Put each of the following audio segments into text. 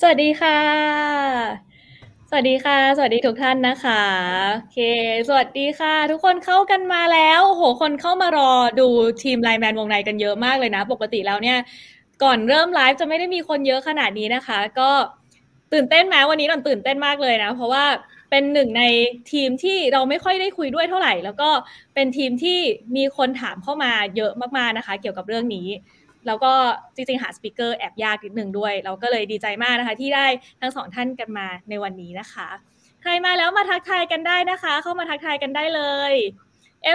สวัสดีค่ะ สวัสดีค่ะ สวัสดีทุกท่านนะคะ โอเค สวัสดีค่ะ ทุกคนเข้ากันมาแล้วโหคนเข้ามารอดูทีมไลแมนวงในกันเยอะมากเลยนะ ปกติแล้วเนี่ย ก่อนเริ่มไลฟ์จะไม่ได้มีคนเยอะขนาดนี้นะคะ ก็ตื่นเต้นไหมวันนี้นนตื่นเต้นมากเลยนะ เพราะว่าเป็นหนึ่งในทีมที่เราไม่ค่อยได้คุยด้วยเท่าไหร่ แล้วก็เป็นทีมที่มีคนถามเข้ามาเยอะมากๆนะคะ เกี่ยวกับเรื่องนี้ แล้วก็จริงๆหาสปิเกอร์แอบยากนิดหนึ่งด้วย เราก็เลยดีใจมากนะคะ ที่ได้ทั้งสองท่านกันมาในวันนี้นะคะ ใครมาแล้วมาทักทายกันได้นะคะ เข้ามาทักทายกันได้เลย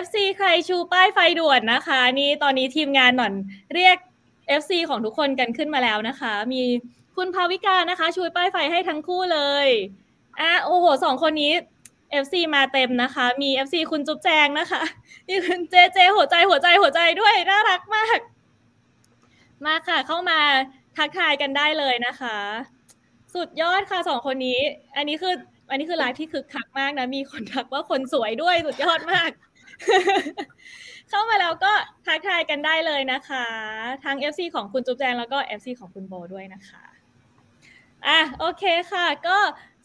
FC ใครชูป้ายไฟด่วนนะคะ นี่ตอนนี้ทีมงานหน่อนเรียก FC ของทุกคนกันขึ้นมาแล้วนะคะ มีคุณภาวิกานะคะชูป้ายไฟให้ทั้งคู่เลยอะโอ้โหสองคนนี้ FC มาเต็มนะคะ มี FC คุณจุ๊บแจงนะคะมีคุณเจเจหัวใจหัวใจหัวใจด้วยน่ารักมาก มาค่ะ เข้ามาทักทายกันได้เลยนะคะ สุดยอดค่ะสองคนนี้ อันนี้คือ อันนี้คือไลฟ์ที่คึกคักมากนะ มีคนทักว่าคนสวยด้วยสุดยอดมาก เข้ามาแล้วก็ทักทายกันได้เลยนะคะ ทั้ง FC ของคุณจุ๊บแจงแล้วก็ FC ของคุณโบด้วยนะคะอะโอเคค่ะ ก็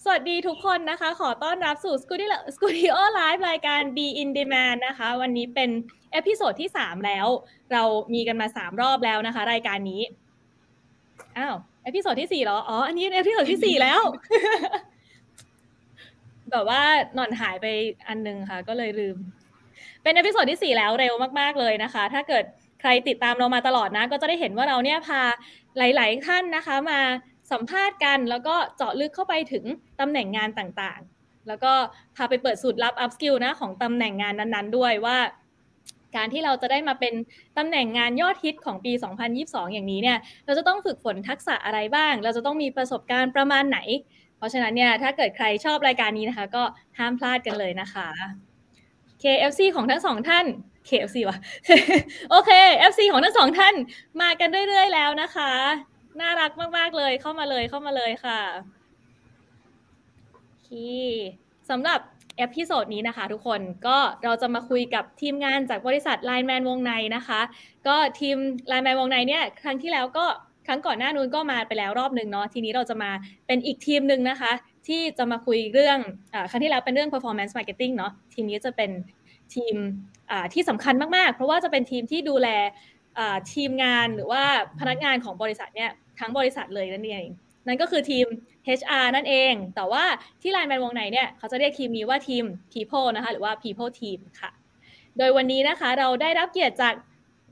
สวัสดีทุกคนนะคะ ขอต้อนรับสู่ Studio Studio Live รายการ Be in Demand นะคะ วันนี้เป็น episode ที่3แล้ว เรามีกันมา3รอบแล้วนะคะ รายการนี้อ้าว episode ที่4เหรออ๋ออันนี้ episode ที่4แล้วแบบว่าหน่อนหายไปอันนึงค่ะ ก็เลยลืม เป็น episode ที่4แล้วเร็วมาก ๆเลยนะคะ ถ้าเกิดใครติดตามเรามาตลอดนะ ก็จะได้เห็นว่าเราเนี่ยพาหลาย ๆ ท่านนะคะ มาสัมภาษณ์กัน แล้วก็เจาะลึกเข้าไปถึงตำแหน่งงานต่างๆ แล้วก็พาไปเปิดสูตรลับ up skill นะของตำแหน่งงานนั้น ๆ ด้วยว่า การที่เราจะได้มาเป็นตำแหน่งงานยอดฮิตของปี 2022 อย่างนี้เนี่ย เราจะต้องฝึกฝนทักษะอะไรบ้าง เราจะต้องมีประสบการณ์ประมาณไหน เพราะฉะนั้นเนี่ยถ้าเกิดใครชอบรายการนี้นะคะ ก็ห้ามพลาดกันเลยนะคะ KFC ของทั้งสองท่าน KFC วะโอเค FC ของทั้งสองท่านมากันเรื่อยๆแล้วนะคะ น่ารักมากๆเลยเข้ามาเลยเข้ามาเลยค่ะค่ะ สำหรับ episode นี้นะคะทุกคนก็เราจะมาคุยกับทีมงานจากบริษัทไลน์แมนวงในนะคะ ก็ทีมไลน์แมนวงในเนี่ยครั้งที่แล้วก็ครั้งก่อนหน้านู้นก็มาไปแล้วรอบหนึ่งเนาะทีนี้เราจะมาเป็นอีกทีมหนึ่งนะคะ ที่จะมาคุยเรื่องอครั้งที่แล้วเป็นเรื่อง performance marketing เนาะทีมนี้จะเป็นทีมที่สำคัญมากๆ เพราะว่าจะเป็นทีมที่ดูแลทีมงานหรือว่าพนักงานของบริษัทเนี่ยทั้งบริษัทเลยนั่นเองนั่นก็คือทีม HR นั่นเอง แต่ว่าที่ไลน์แมนวงในเนี่ยเขาจะเรียกทีมนี้ว่าทีม People นะคะ หรือว่า People Team ค่ะ โดยวันนี้นะคะเราได้รับเกียรติจาก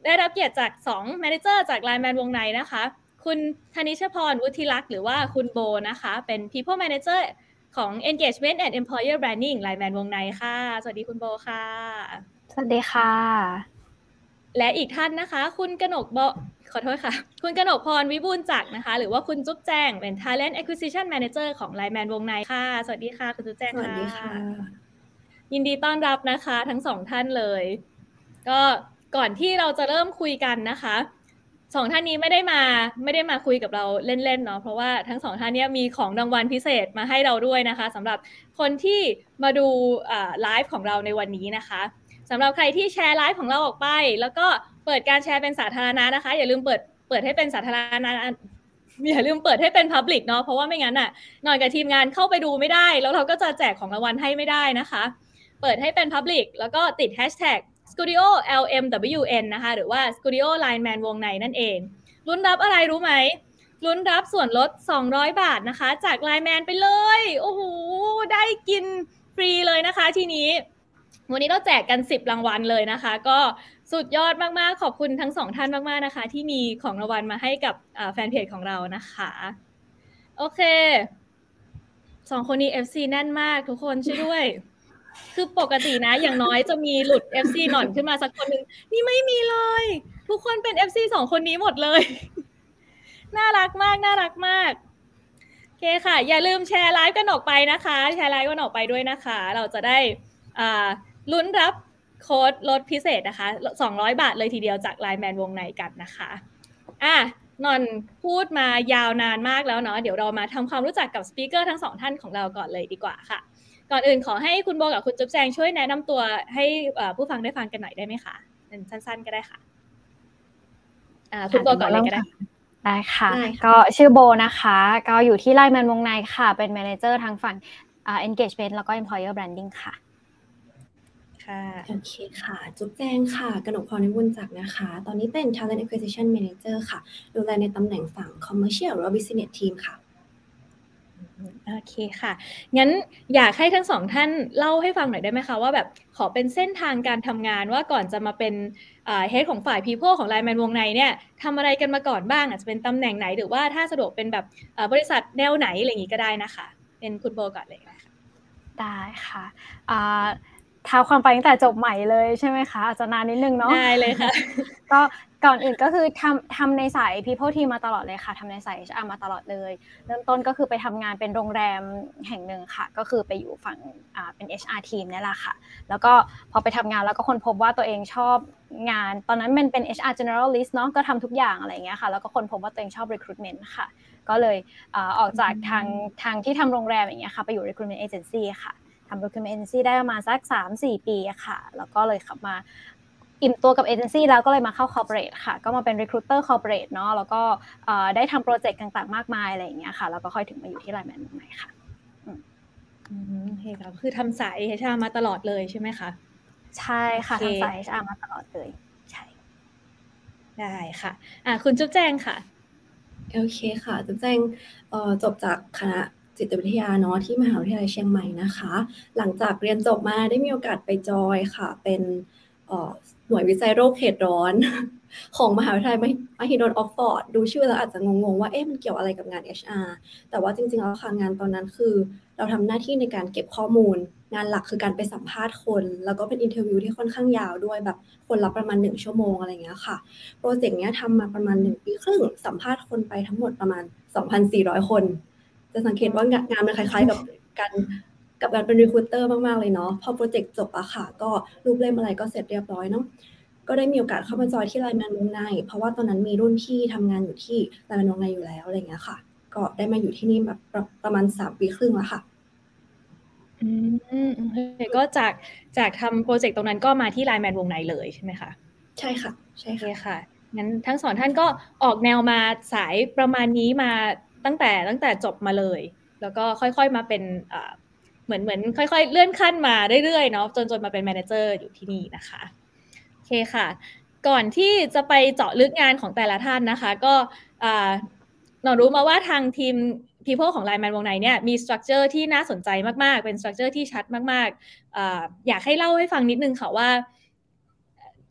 ได้รับเกียรติจาก2 Manager จากไลน์แมนวงในนะคะ คุณธนิชพรวุฒิลักษ์หรือว่าคุณโบนะคะ เป็น People Manager ของ Engagement and Employer Branding ไลน์แมนวงในค่ะ สวัสดีคุณโบค่ะ สวัสดีค่ะ และอีกท่านนะคะ คุณกนกบ ขอโทษค่ะ คุณกนกพรวิบูลจักนะคะ หรือว่าคุณจุ๊บแจงเป็น Talent Acquisition Manager ของไลแมนวงในค่ะ สวัสดีค่ะ คุณจุ๊บแจงสวัสดีค่ะ ยินดีต้อนรับนะคะ ทั้งสองท่านเลย ก็ก่อนที่เราจะเริ่มคุยกันนะคะสองท่านนี้ไม่ได้มาไม่ได้มาคุยกับเราเล่นๆเนาะเพราะว่าทั้งสองท่านนี้มีของรางวัลพิเศษมาให้เราด้วยนะคะสำหรับคนที่มาดูไลฟ์ของเราในวันนี้นะคะสำหรับใครที่แชร์ไลฟ์ของเราออกไป แล้วก็ เปิดการแชร์เป็นสาธารณะนะคะ อย่าลืมเปิดเปิดให้เป็นสาธารณะอย่าลืมเปิดให้เป็น Public เนาะเพราะว่าไม่งั้นอะหน่อยกับทีมงานเข้าไปดูไม่ได้ แล้วเราก็จะแจกของรางวัลให้ไม่ได้นะคะ เปิดให้เป็น Public แล้วก็ติด Hashtag Studio LMWN นะคะ หรือว่า Studio Line Man วงในนั่นเองลุ้นรับอะไรรู้ไหมลุ้นรับส่วนลด 200 บาทนะคะ จาก Line Man ไปเลย โอ้โห ได้กินฟรีเลยนะคะทีนี้ วันนี้เราแจกกัน 10 รางวัลเลยนะคะ ก็ สุดยอดมากๆ ขอบคุณทั้งสองท่านมากๆนะคะ ที่มีของรางวัลมาให้กับแฟนเพจของเรานะคะ โอเคสองคนนี้ FC แน่นมากทุกคนช่วยด้วย คือปกตินะ อย่างน้อยจะมีหลุด FC หน่อนขึ้นมาสักคนหนึ่งนี่ไม่มีเลย ทุกคนเป็น FC สองคนนี้หมดเลย น่ารักมาก น่ารักมากโอเคค่ะ อย่าลืมแชร์ไลฟ์กันออกไปนะคะ แชร์ไลฟ์กันออกไปด้วยนะคะ เราจะได้ลุ้นรับ โค้ดลดพิเศษนะคะ 200 บาทเลยทีเดียวจากไลน์แมนวงในกันนะคะอะนอนพูดมายาวนานมากแล้วเนาะเดี๋ยวเรามาทำความรู้จักกับ speaker ทั้งสองท่านของเราก่อนเลยดีกว่าค่ะ ก่อนอื่นขอให้คุณโบกับคุณจุ๊บแจงช่วยแนะนำตัวให้ผู้ฟังได้ฟังกันหน่อยได้ไหมคะสั้นๆก็ได้ค่ะอ่าคุณโบก่อนเลยก็ได้ได้ค่ะ ก็ชื่อโบนะคะ ก็อยู่ที่ไลน์แมนวงในค่ะ เป็น manager ทางฝั่ง engagement แล้วก็ employer branding ค่ะ ค่ะ โอเคค่ะ จุ๊บแจงค่ะ กนกพรนิบุญจักนะคะ ตอนนี้เป็น talent acquisition manager ค่ะ ดูแลในตำแหน่งฝั่ง commercial หรือ business team ค่ะ โอเคค่ะ งั้นอยากให้ทั้งสองท่านเล่าให้ฟังหน่อยได้ไหมคะว่าแบบขอเป็นเส้นทางการทำงานว่าก่อนจะมาเป็นเฮดของฝ่าย People ของไลน์แมนวงในเนี่ยทำอะไรกันมาก่อนบ้างอาจจะเป็นตำแหน่งไหนหรือว่าถ้าสะดวกเป็นแบบบริษัทแนวไหนอะไรอย่างนี้ก็ได้นะคะ เป็นคุณโบก่อนเลยค่ะได้ค่ะ ท้าความไปตั้งแต่จบใหม่เลยใช่ไหมคะอาจจะนานนิดนึงเนาะได้เลยค่ะ ก็ก่อนอื่นก็คือทำทำในสาย people team มาตลอดเลยค่ะทำในสาย HR มาตลอดเลย เริ่มต้นก็คือไปทำงานเป็นโรงแรมแห่งหนึ่งค่ะ ก็คือไปอยู่ฝั่งอ่าเป็น HR team นี่แหละค่ะ แล้วก็พอไปทำงานแล้วก็ค้นพบว่าตัวเองชอบงาน ตอนนั้นมันเป็น HR generalist เนาะก็ทำทุกอย่างอะไรเงี้ยค่ะ แล้วก็ค้นพบว่าตัวเองชอบ recruitment ค่ะ ก็เลยออกจากทางทางที่ทำโรงแรมอย่างเงี้ยค่ะไปอยู่ recruitment agency ค่ะ ทำ recruitment agency ได้ประมาณสัก 3-4 ปีค่ะ แล้วก็เลยขับมาอิ่มตัวกับเอเจนซี่แล้วก็เลยมาเข้า corporate ค่ะ ก็มาเป็น recruiter corporate เนาะแล้วก็ได้ทำโปรเจกต์ต่างๆ มากมายอะไรอย่างเงี้ยค่ะ แล้วก็ค่อยถึงมาอยู่ที่ไลน์แมนใหม่ค่ะอืมโอเคค่ะคือทำสายเอชามาตลอดเลยใช่ไหมคะ ใช่ค่ะทำสายเอชามาตลอดเลย ใช่ ได้ค่ะอ่าคุณจุ๊บแจงค่ะ โอเคค่ะ จุ๊บแจงจบจากคณะ จิตวิทยาเนาะที่มหาวิทยาลัยเชียงใหม่นะคะ หลังจากเรียนจบมาได้มีโอกาสไปจอยค่ะ เป็นหน่วยวิจัยโรคเขตร้อน ของมหาวิทยาลัยมหิดลออกฟอร์ดดูชื่อแล้วอาจจะงงๆว่าเอ๊ะมันเกี่ยวอะไรกับงาน HR แต่ว่าจริงๆแล้วค่ะงานตอนนั้นคือ เราทำหน้าที่ในการเก็บข้อมูล งานหลักคือการไปสัมภาษณ์คน แล้วก็เป็น interview ที่ค่อนข้างยาวด้วยแบบคนละประมาณหนึ่งชั่วโมงอะไรเงี้ยค่ะ โปรเจกต์เนี้ยทำมาประมาณหนึ่งปีครึ่งสัมภาษณ์คนไปทั้งหมดประมาณ 2,400 คน จะสังเกตว่างานมันคล้ายๆ กับการกับการเป็น recruiter มากๆเลยเนาะพอโปรเจกต์จบอะค่ะ ก็รูปเล่มอะไรก็เสร็จเรียบร้อยเนาะก็ได้มีโอกาสเข้ามาจอยที่ไลน์แมนวงใน เพราะว่าตอนนั้นมีรุ่นพี่ทำงานอยู่ที่ไลน์แมนวงในอยู่แล้วอะไรเงี้ยค่ะ ก็ได้มาอยู่ที่นี่แบบประมาณสามปีครึ่งแล้วค่ะอืมก็จากจากทำโปรเจกต์ตรงนั้นก็มาที่ไลน์แมนวงในเลยใช่ไหมคะใช่ค่ะ ใช่ค่ะงั้นทั้งสองท่านก็ออกแนวมาสายประมาณนี้มา ตั้งแต่ตั้งแต่จบมาเลย แล้วก็ค่อยๆมาเป็นเหมือนเหมือนค่อย ๆ เลื่อนขั้นมาเรื่อยๆเนาะจนจนมาเป็น manager อยู่ที่นี่นะคะโอเคค่ะ ก่อนที่จะไปเจาะลึกงานของแต่ละท่านนะคะ ก็หนูรู้มาว่าทางทีม People ของไลน์แมนวงในเนี่ยมี structure ที่น่าสนใจมากๆ เป็น structure ที่ชัดมากๆออยากให้เล่าให้ฟังนิดนึงค่ะว่า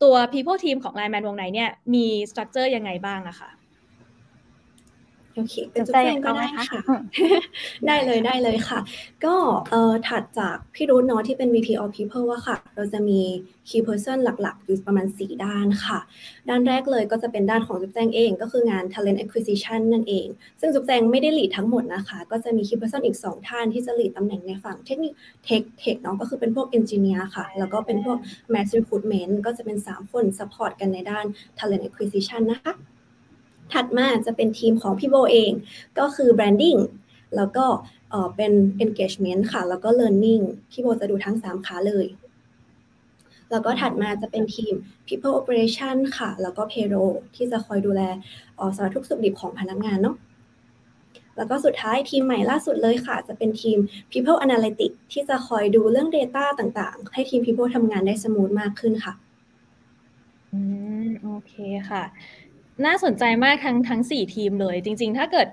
ตัว People Team ของไลน์แมนวงในเนี่ยมี structure ยังไงบ้างอะคะ โอเคเป็นจุดแจ้งก็ได้ค่ะ ได้เลยได้เลยค่ะ ก็เอ่อถัดจากพี่รุ่นเนาะที่เป็น VP of People ว่าค่ะ เราจะมี Key Person หลักๆ อยู่ประมาณ 4 ด้านค่ะ ด้านแรกเลยก็จะเป็นด้านของจุ๊บแจงเองก็คืองาน Talent Acquisition นั่นเอง ซึ่งจุ๊บแจงไม่ได้หลีดทั้งหมดนะคะ ก็จะมี Key Person อีก 2 ท่านที่จะหลีดตำแหน่งในฝั่งเทคนิคเทคเทคเนาะก็คือเป็นพวก Engineer ค่ะ แล้วก็เป็นพวก Mass Recruitment ก็จะเป็น 3 คน support กันในด้าน Talent Acquisition นะคะ ถัดมาจะเป็นทีมของพี่โบเอง ก็คือ branding แล้วก็เป็น engagement ค่ะ แล้วก็ learning พี่โบจะดูทั้ง 3ขาเลย แล้วก็ถัดมาจะเป็นทีม people operation ค่ะ แล้วก็ payroll ที่จะคอยดูแลสารทุกสุขดิบของพนักงานเนาะแล้วก็สุดท้ายทีมใหม่ล่าสุดเลยค่ะ จะเป็นทีม people analytics ที่จะคอยดูเรื่อง data ต่างๆ ให้ทีม people ทำงานได้สมูทมากขึ้นค่ะ อืม โอเคค่ะ น่าสนใจมากทั้งทั้งสี่ทีมเลย จริง ๆ ถ้าเกิด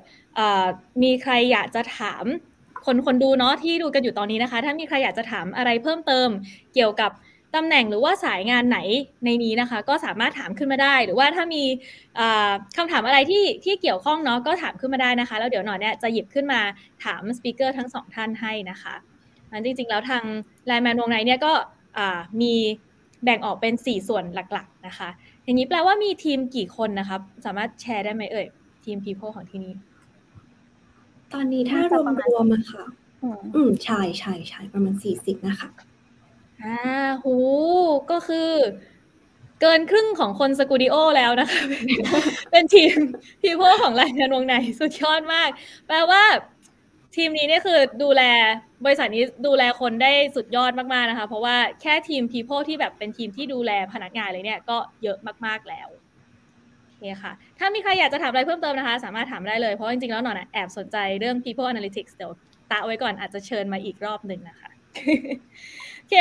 มีใครอยากจะถามคนคนดูเนาะที่ดูกันอยู่ตอนนี้นะคะ ถ้ามีใครอยากจะถามอะไรเพิ่มเติมเกี่ยวกับตำแหน่งหรือว่าสายงานไหนในนี้นะคะ ก็สามารถถามขึ้นมาได้ หรือว่าถ้ามีคำถามอะไรที่ที่เกี่ยวข้องเนาะก็ถามขึ้นมาได้นะคะ แล้วเดี๋ยวหน่อยเนี่ยจะหยิบขึ้นมาถามสปิเกอร์ทั้งสองท่านให้นะคะมันจริงๆแล้วทางไลน์แมนวงในเนี่ยก็มีแบ่งออกเป็น 4 ส่วนหลักๆนะคะ อย่างนี้แปลว่ามีทีมกี่คนนะครับ สามารถแชร์ได้ไหมเอ่ย ทีม people ของที่นี้ตอนนี้ถ้ารวมรวมอะค่ะ อืมใช่ใช่ใช่ประมาณสี่สิบนะคะอ่าหูก็คือ เกินครึ่งของคนสกูดิโอแล้วนะคะ เป็นทีม people ของรายงานวงในสุดยอดมาก แปลว่าทีมนี้เนี่ยคือดูแล บริษัทนี้ดูแลคนได้สุดยอดมากๆนะคะ เพราะว่าแค่ทีม people ที่แบบเป็นทีมที่ดูแลพนักงานเลยเนี่ยก็เยอะมากๆแล้วโอเคค่ะ ถ้ามีใครอยากจะถามอะไรเพิ่มเติมนะคะ สามารถถามได้เลยเพราะจริงๆแล้วหนอนแอบสนใจเรื่อง people analytics เดี๋ยวตาไว้ก่อนอาจจะเชิญมาอีกรอบหนึ่งนะคะโอเค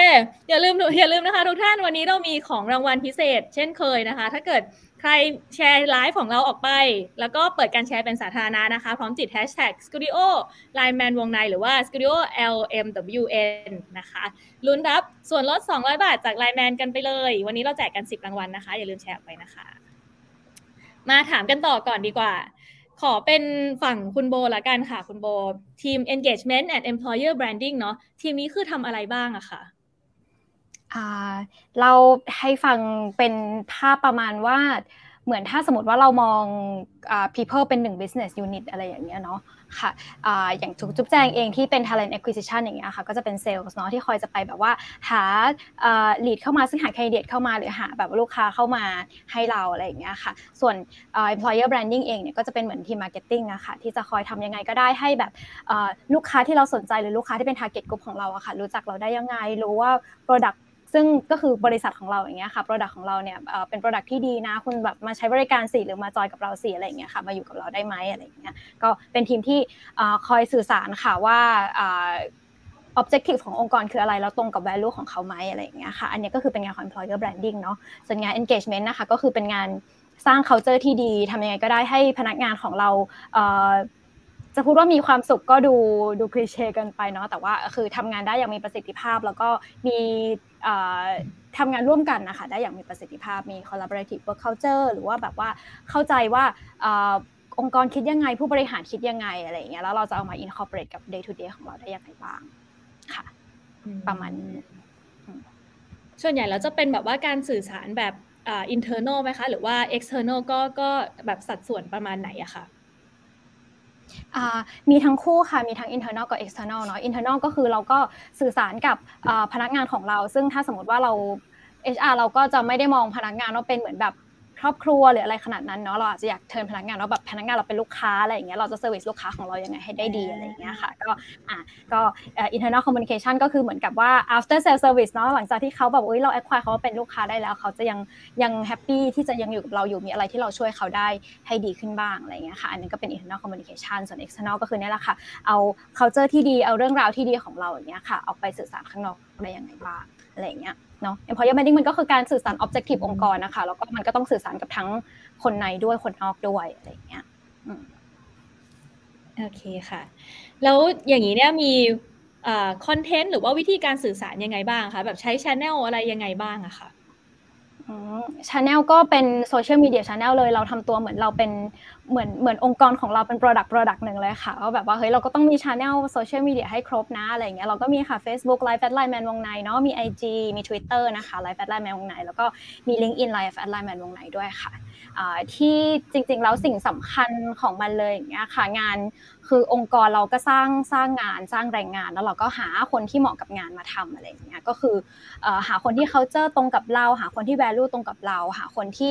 อย่าลืมอย่าลืมนะคะทุกท่านวันนี้เรามีของรางวัลพิเศษ เช่นเคยนะคะ ถ้าเกิด ใครแชร์ไลฟ์ของเราออกไป แล้วก็เปิดการแชร์เป็นสาธารณะนะคะ พร้อมติด hashtag studio line man วงในหรือว่า studio lmwn นะคะลุ้นรับส่วนลด 200 บาทจาก line man กันไปเลย วันนี้เราแจกกัน 10 รางวัลนะคะ อย่าลืมแชร์ออกไปนะคะ มาถามกันต่อก่อนดีกว่า ขอเป็นฝั่งคุณโบละกันค่ะ คุณโบ ทีม engagement and employer branding เนาะทีมนี้คือทำอะไรบ้างอะค่ะ เราให้ฟังเป็นภาพประมาณว่าเหมือนถ้าสมมติว่าเรามอง people เป็นหนึ่ง business unit อะไรอย่างเงี้ยเนาะค่ะอย่างจุ๊บแจงเองที่เป็น talent acquisition อย่างเงี้ยค่ะ ก็จะเป็น sales เนาะที่คอยจะไปแบบว่าหา lead เข้ามาซึ่งหา candidate เข้ามาหรือหาแบบลูกค้าเข้ามาให้เราอะไรอย่างเงี้ยค่ะ ส่วน employer branding เองเนี่ยก็จะเป็นเหมือนทีม marketing อะค่ะ ที่จะคอยทำยังไงก็ได้ให้แบบลูกค้าที่เราสนใจหรือลูกค้าที่เป็น target group ของเราอะค่ะ รู้จักเราได้ยังไงรู้ว่า product ซึ่งก็คือบริษัทของเราอย่างเงี้ยค่ะ Product ของเราเนี่ยเป็น Product ที่ดีนะ คุณแบบมาใช้บริการสิหรือมาจอยกับเราสิอะไรเงี้ยค่ะ มาอยู่กับเราได้ไหมอะไรเงี้ย ก็เป็นทีมที่คอยสื่อสารค่ะว่า objective ขององค์กรคืออะไรแล้วตรงกับ value ของเขาไหมอะไรอย่างเงี้ยค่ะ อันนี้ก็คือเป็นงานของ employer branding เนาะส่วนงาน engagement นะคะก็คือเป็นงานสร้าง culture ที่ดีทำยังไงก็ได้ให้พนักงานของเราจะพูดว่ามีความสุขก็ดูดูคลีเช่กันไปเนาะแต่ว่าคือทำงานได้อย่างมีประสิทธิภาพ แล้วก็มี ทำงานร่วมกันนะคะได้อย่างมีประสิทธิภาพมี collaborative work culture หรือว่าแบบว่าเข้าใจว่าองค์กรคิดยังไงผู้บริหารคิดยังไงอะไรอย่างเงี้ยแล้วเราจะเอามา incorporate กับ day to day ของเราได้ยังไงบ้างค่ะ ประมาณนี้ส่วนใหญ่แล้วจะเป็นแบบว่าการสื่อสารแบบ internal ไหมคะ หรือว่า external ก็ก็แบบสัดส่วนประมาณไหนอะคะ มีทั้งคู่ค่ะ มีทั้ง internal กับ external เนาะ internal ก็คือเราก็สื่อสารกับพนักงานของเรา ซึ่งถ้าสมมติว่าเรา HR เราก็จะไม่ได้มองพนักงานว่าเป็นเหมือนแบบ ครอบครัวหรืออะไรขนาดนั้นเนาะเราอาจจะอยากเชิญพนักงานว่าแบบพนักงานเราเป็นลูกค้าอะไรอย่างเงี้ยเราจะเซอร์วิสลูกค้าของเรายังไงให้ได้ดีอะไรอย่างเงี้ยค่ะก็อะก็ internal communication ก็คือเหมือนกับว่า after sales service เนาะหลังจากที่เขาแบบเอ้ยเรา acquire เขาเป็นลูกค้าได้แล้ว เขาจะยังยังแฮปปี้ที่จะยังอยู่กับเราอยู่มีอะไรที่เราช่วยเขาได้ให้ดีขึ้นบ้างอะไรอย่างเงี้ยค่ะอันนี้ก็เป็น internal communication ส่วน external ก็คือเนี่ยแหละค่ะเอา culture ที่ดีเอาเรื่องราวที่ดีของเราอย่างเงี้ยค่ะออกไปสื่อสารข้างนอกได้ยังไงบ้างอะไรอย่างเงี้ย เนาะ employer branding มันก็คือการสื่อสาร objective องค์กรนะคะ แล้วก็มันก็ต้องสื่อสารกับทั้งคนในด้วยคนนอกด้วยอะไรอย่างเงี้ยโอเคค่ะ แล้วอย่างนี้เนี่ยมีคอนเทนต์หรือว่าวิธีการสื่อสารยังไงบ้างคะแบบใช้ channel อะไรยังไงบ้างอะคะ channel ก็เป็น social media channel เลยเราทำตัวเหมือนเราเป็นเหมือนเหมือนองค์กรของเราเป็น Product Product หนึ่งเลยค่ะว่าแบบว่าเฮ้ยเราก็ต้องมี channel social media ให้ครบนะอะไรเงี้ยเราก็มีค่ะ Facebook Life at Line Man วงในเนาะมี IG มี Twitter นะคะ Life at Line Man วงในแล้วก็มี LinkedIn Life at Line Man วงในด้วยค่ะ ที่จริงๆแล้วสิ่งสำคัญของมันเลยอย่างเงี้ยค่ะงานคือองค์กรเราก็สร้างสร้างงานสร้างแรงงาน แล้วเราก็หาคนที่เหมาะกับงานมาทำอะไรอย่างเงี้ยก็คือหาคนที่เขาเจอตรงกับเรา หาคนที่ value ตรงกับเรา หาคนที่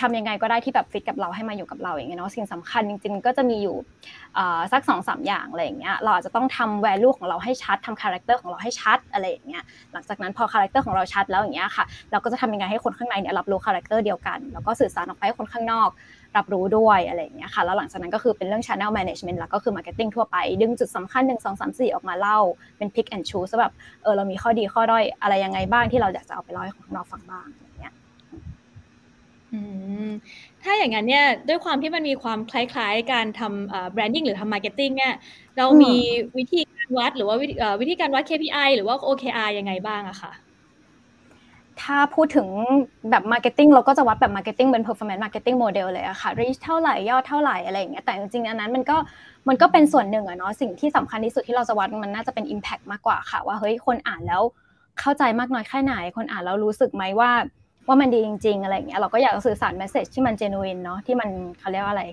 ทำยังไงก็ได้ที่แบบฟิตกับเราให้มาอยู่กับเราอย่างเงี้ยเนาะสิ่งสำคัญจริงๆก็จะมีอยู่สักสองสามอย่างอะไรอย่างเงี้ยเราอาจจะต้องทำ value ของเราให้ชัดทำ character ของเราให้ชัดอะไรอย่างเงี้ยหลังจากนั้นพอ character ของเราชัดแล้วอย่างเงี้ยค่ะ เราก็จะทำยังไงให้คนข้างในเนี่ยรับรู้ character เดียวกัน แล้วก็สื่อสารออกไปให้คนข้างนอกรับรู้ด้วยอะไรอย่างเงี้ยค่ะแล้วหลังจากนั้นก็คือเป็นเรื่อง channel management แล้วก็คือ marketing ทั่วไป ดึงจุดสำคัญ1 2 3 4 ออกมาเล่าเป็น pick and choose แบบเออเรามีข้อดีข้อด้อยอะไรยังไงบ้างที่เราอยากจะเอาไปเล่าให้คนข้างนอกฟังบ้างอ ถ้าอย่างนั้นเนี่ยด้วยความที่มันมีความคล้ายๆ การทำ branding หรือทำ marketing เนี่ยเรามีวิธีการวัดหรือว่าวิธีการวัด KPI หรือว่า OKR ยังไงบ้างอะค่ะถ้าพูดถึงแบบ marketing เราก็จะวัดแบบ marketing เป็น performance marketing model เลยอะค่ะ reach เท่าไหร่ยอดเท่าไหร่อะไรอย่างเงี้ยแต่จริงๆอันนั้นมันก็มันก็เป็นส่วนหนึ่งอะเนาะสิ่งที่สำคัญที่สุดที่เราจะวัดมันน่าจะเป็น impact มากกว่าค่ะ ว่าเฮ้ยคนอ่านแล้วเข้าใจมากน้อยแค่ไหนคนอ่านแล้วรู้สึกไหมว่า ว่ามันดีจริง ๆ อะไรเงี้ยเราก็อยากสื่อสาร message ที่มัน genuine เนาะที่มันเขาเรียกว่าอะไร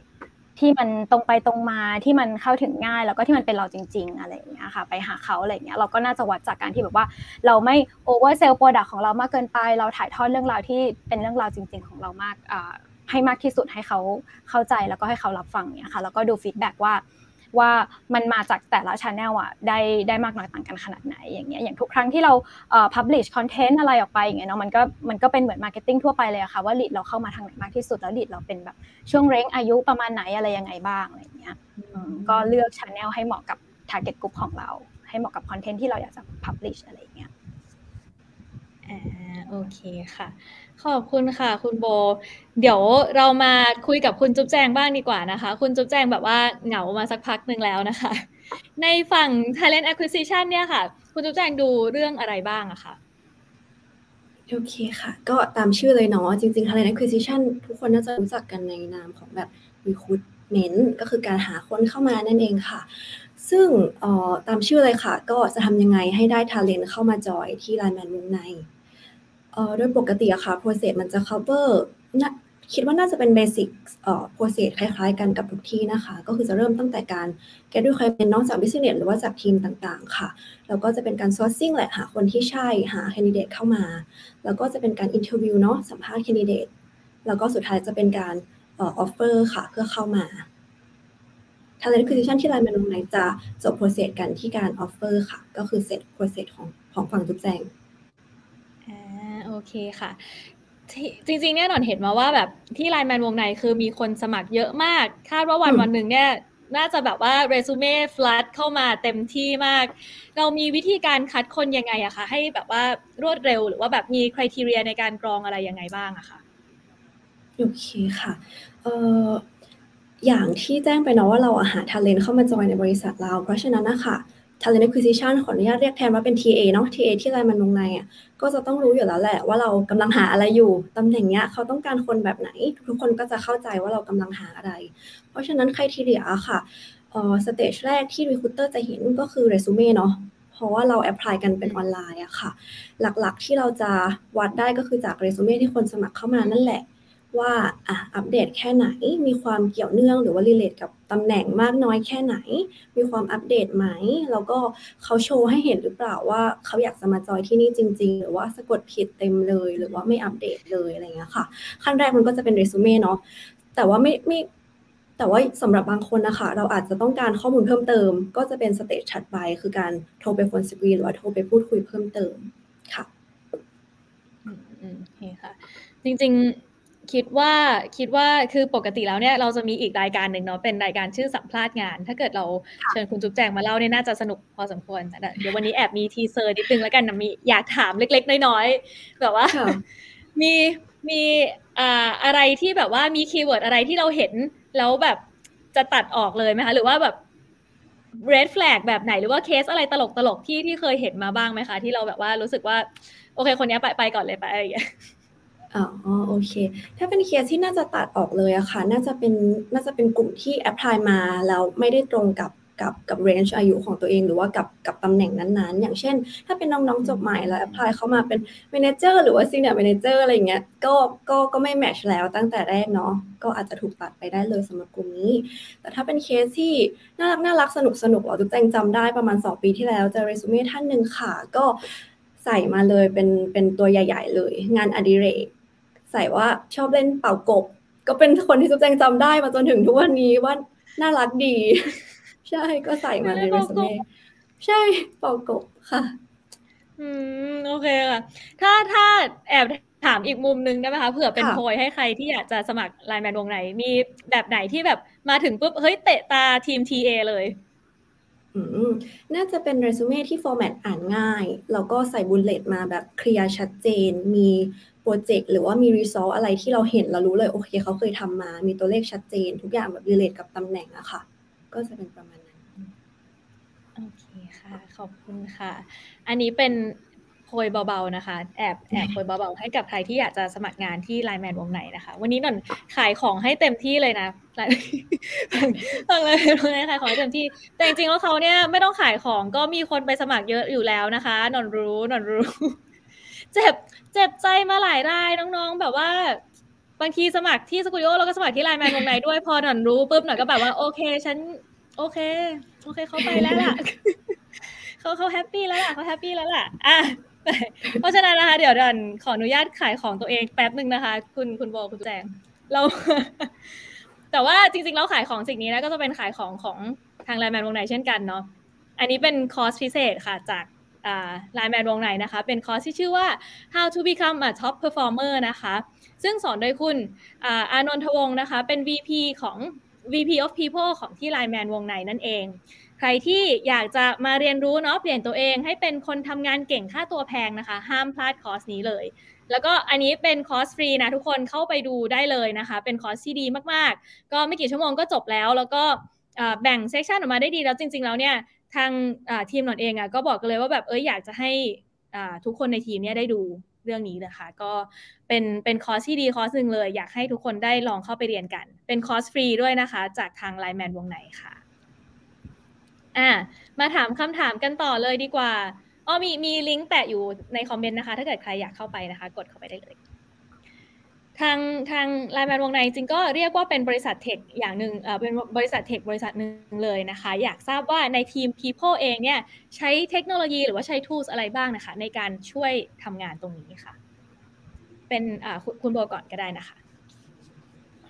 ที่มันตรงไปตรงมาที่มันเข้าถึงง่าย แล้วก็ที่มันเป็นเราจริง ๆ อะไรอย่างเงี้ยค่ะ ไปหาเขาอะไรเงี้ยเราก็น่าจะวัดจากการที่แบบว่า เราไม่โอเวอร์เซลล์โปรดักของเรามากเกินไป เราถ่ายทอดเรื่องราวที่เป็นเรื่องราวจริง ๆ ของเรามากให้มากที่สุดให้เขาเข้าใจแล้วก็ให้เขารับฟังเนี่ยค่ะแล้วก็ดู feedback ว่า ว่ามันมาจากแต่ละช anel อะได้ได้มากน้อยต่างกันขนาดไหนอย่างเงี้ยอย่างทุกครั้งที่เราเอ่อ publish content อะไรออกไปอย่างเงี้ยเนาะมันก็มันก็เป็นเหมือน marketing ทั่วไปเลยอะค่ะว่า lead เราเข้ามาทางไหนมากที่สุดแล้ว lead เราเป็นแบบช่วง range อายุประมาณไหนอะไรยังไงบ้างอะไรอย่างเงี้ยก็เลือก channel ให้เหมาะกับ target group ของเรา ให้เหมาะกับคอนเทนต์ที่เราอยากจะ publish อะไรอย่างเงี้ย อ่าโอเคค่ะ ขอบคุณค่ะ คุณโบ เดี๋ยวเรามาคุยกับคุณจุ๊บแจงบ้างดีกว่านะคะ คุณจุ๊บแจงแบบว่าเหงามาสักพักหนึ่งแล้วนะคะ ในฝั่ง talent acquisition เนี่ยค่ะ คุณจุ๊บแจงดูเรื่องอะไรบ้างอะคะโอเคค่ะ ก็ตามชื่อเลยเนาะจริงๆ talent acquisition ทุกคนน่าจะรู้จักกันในนามของแบบ recruitment ก็คือการหาคนเข้ามานั่นเองค่ะซึ่งตามชื่อเลยค่ะ ก็จะทำยังไงให้ได้ talent เข้ามาจอยที่ไลน์แมนวงใน โดยปกติอะค่ะ process มันจะ cover คิดว่าน่าจะเป็น basic เอ่อ process คล้ายๆ กันกับทุกที่นะคะ ก็คือจะเริ่มตั้งแต่การ get requirement นอกจาก business หรือว่าจากทีมต่างๆ ค่ะ แล้วก็จะเป็นการ sourcing แหละ หาคนที่ใช่ หา candidate เข้ามา แล้วก็จะเป็นการ interview เนาะ สัมภาษณ์ candidate แล้วก็สุดท้ายจะเป็นการเอ่อ offer ค่ะ เพื่อเข้ามา talent acquisition ที่ไลน์แมนวงในจะจบ process กันที่การ offer ค่ะ ก็คือ เสร็จ process ของของฝั่งจุ๊บแจง เคค่ะจริงๆเนี่ยหนอนเห็นมาว่าแบบที่ไลน์แมนวงในคือมีคนสมัครเยอะมาก คาดว่าวันวันหนึ่งเนี่ยน่าจะแบบว่าเรซูเม่ flood เข้ามาเต็มที่มาก เรามีวิธีการคัดคนยังไงอะคะให้แบบว่ารวดเร็วหรือว่าแบบมี criteria ในการกรองอะไรยังไงบ้างอะคะโอเคค่ะเอ่ออย่างที่แจ้งไปเนาะว่าเราหา talent เข้ามาจอยในบริษัทเรา เพราะฉะนั้นนะคะ talent acquisition ขออนุญาตเรียกแทนว่าเป็น TA เนาะ TA ที่ไลน์แมนวงในอะก็จะต้องรู้อยู่แล้วแหละว่าเรากำลังหาอะไรอยู่ตำแหน่งเนี้ยเขาต้องการคนแบบไหน ทุกคนก็จะเข้าใจว่าเรากำลังหาอะไร เพราะฉะนั้น criteria ค่ะเอ่อ stage แรกที่ recruiter จะเห็นก็คือเรซูเม่เนาะเพราะว่าเรา apply กันเป็นออนไลน์อะค่ะ หลักๆที่เราจะวัดได้ก็คือจากเรซูเม่ที่คนสมัครเข้ามานั่นแหละว่าอะอัปเดตแค่ไหนมีความเกี่ยวเนื่องหรือว่ารีเลทกับ ตำแหน่งมากน้อยแค่ไหน มีความอัปเดตไหม แล้วก็เขาโชว์ให้เห็นหรือเปล่าว่าเขาอยากจะมาจอยที่นี่จริง ๆ หรือว่าสะกดผิดเต็มเลย หรือว่าไม่อัปเดตเลยอะไรเงี้ยค่ะ ขั้นแรกมันก็จะเป็นเรซูเม่เนาะ แต่ว่าไม่ไม่แต่ว่าสำหรับบางคนนะคะ เราอาจจะต้องการข้อมูลเพิ่มเติม ก็จะเป็น stage ถัดไป คือการโทรไป phone screen หรือว่าโทรไปพูดคุยเพิ่มเติมค่ะอืมโอเคค่ะ จริง คิดว่าคิดว่าคือปกติแล้วเนี่ยเราจะมีอีกรายการหนึ่งเนาะเป็นรายการชื่อสัมภาษณ์งาน ถ้าเกิดเราเชิญคุณจุ๊บแจงมาเล่าเนี่ยน่าจะสนุกพอสมควรแต่เดี๋ยววันนี้แอบมี teaser นิดนึงแล้วกันนะมีอยากถามเล็ก ๆ น้อยๆแบบว่ามีมีอ่าอะไรที่แบบว่ามีคีย์เวิร์ดอะไรที่เราเห็น แล้วแบบจะตัดออกเลยไหมคะ หรือว่าแบบ red flag แบบไหนหรือว่าเคสอะไรตลกๆที่ที่เคยเห็นมาบ้างไหมคะ ที่เราแบบว่ารู้สึกว่า โอเค คนนี้ไปไปก่อนเลยไปอะไรอย่างเงี้ย อ๋อ โอเค ถ้าเป็นเคสที่น่าจะตัดออกเลยอะค่ะ น่าจะเป็น น่าจะเป็นกลุ่มที่ apply มาแล้วไม่ได้ตรงกับกับกับ range อายุของตัวเองหรือว่ากับกับตำแหน่งนั้นๆ อย่างเช่น ถ้าเป็นน้องๆจบใหม่แล้ว apply เข้ามาเป็น manager หรือว่า senior manager อะไรเงี้ยก็ก็ก็ไม่แมชแล้วตั้งแต่แรกเนาะก็อาจจะถูกตัดไปได้เลยสำหรับกลุ่มนี้ แต่ถ้าเป็นเคสที่น่ารักน่ารักสนุกสนุกเราจุ๊บแจงจำได้ประมาณ 2 ปีที่แล้วเจอเรซูเม่ท่านหนึ่งค่ะ ก็ใส่มาเลยเป็นเป็นตัวใหญ่ ๆ เลย งานอดิเรก ใส่ว่าชอบเล่นเป่ากบ ก็เป็นคนที่จุ๊บแจงจำได้มาจนถึงทุกวันนี้ว่าน่ารักดี ใช่ก็ใส่มาในเรซูเม่ใช่เป่ากบค่ะ อืมโอเคค่ะ ถ้าถ้าแอบถามอีกมุมนึงได้ไหมคะเผื่อเป็นโพยให้ใครที่อยากจะสมัครไลน์แมนวงใน มีแบบไหนที่แบบมาถึงปุ๊บ เฮ้ยเตะตาทีม TA เลยน่าจะเป็นเรซูเม่ที่ format อ่านง่าย แล้วก็ใส่ bullet มาแบบเคลียร์ชัดเจน มี โปรเจกต์หรือว่ามี result อะไรที่เราเห็นเรารู้เลยโอเคเขาเคยทำมา มีตัวเลขชัดเจน ทุกอย่างแบบ relate กับตำแหน่งอะค่ะ ก็จะเป็นประมาณนั้น โอเคค่ะ ขอบคุณค่ะ อันนี้เป็นโพยเบาๆนะคะ แอบแอบโพยเบาๆให้กับใครที่อยากจะสมัครงานที่ไลน์แมนวงไหนนะคะ วันนี้หน่อนขายของให้เต็มที่เลยนะฟังเลยขายของให้เต็มที่ แต่จริงๆแล้วเขาเนี่ยไม่ต้องขายของก็มีคนไปสมัครเยอะอยู่แล้วนะคะนอนรู้นอนรู้ เจ็บเจ็บใจมาหลายรายน้องๆ แบบว่า บางทีสมัครที่สกูดิโอแล้วก็สมัครที่ไลน์แมนวงไหนด้วยพอหนอนรู้ปุ๊บหน่อยก็แบบว่าโอเคฉัน โอเค โอเคเขาไปแล้วล่ะเขาเขาแฮปปี้แล้วล่ะเขาแฮปปี้แล้วล่ะอะเพราะฉะนั้นนะคะเดี๋ยวดอนขออนุญาตขายของตัวเองแป๊บหนึ่งนะคะ คุณคุณโบคุณแจงเราแแต่ว่าจริงๆแล้วขายของสิ่งนี้นะก็จะเป็นขายของของทางไลน์แมนวงในเช่นกันเนาะอันนี้เป็นคอร์สพิเศษค่ะจาก ไลน์แมนวงในนะคะ เป็นคอร์สที่ชื่อว่า how to become a top performer นะคะ ซึ่งสอนโดยคุณอานนทวงศ์นะคะ เป็น VP ของ VP of People ของที่ Line Man วงในนั่นเอง ใครที่อยากจะมาเรียนรู้เนาะเปลี่ยนตัวเองให้เป็นคนทำงานเก่งค่าตัวแพงนะคะ ห้ามพลาดคอร์สนี้เลย แล้วก็อันนี้เป็นคอร์สฟรีนะทุกคนเข้าไปดูได้เลยนะคะ เป็นคอร์สที่ดีมากๆ ก็ไม่กี่ชั่วโมงก็จบแล้วแล้วก็แบ่ง session ออกมาได้ดีแล้วจริง ๆ แล้วเนี่ย ทางทีมหนอนเองอะก็บอกกันเลยว่าแบบเอออยากจะให้ทุกคนในทีมเนี่ยได้ดูเรื่องนี้นะคะ ก็เป็นเป็นคอร์สที่ดีคอร์สหนึ่งเลย อยากให้ทุกคนได้ลองเข้าไปเรียนกัน เป็นคอร์สฟรีด้วยนะคะ จากทางไลน์แมนวงในค่ะอ่ามาถามคำถามกันต่อเลยดีกว่าอ๋อมีมีลิงก์แปะอยู่ในคอมเมนต์นะคะ ถ้าเกิดใครอยากเข้าไปนะคะ กดเข้าไปได้เลย ทางทางไลน์แมนวงในจริงก็เรียกว่าเป็นบริษัท tech อย่างหนึ่งเป็นบริษัท tech บริษัทหนึ่งเลยนะคะ อยากทราบว่าในทีม People เองเนี่ยใช้เทคโนโลยีหรือว่าใช้ tools อะไรบ้างนะคะ ในการช่วยทำงานตรงนี้ค่ะ เป็นคุณโบก่อนก็ได้นะคะ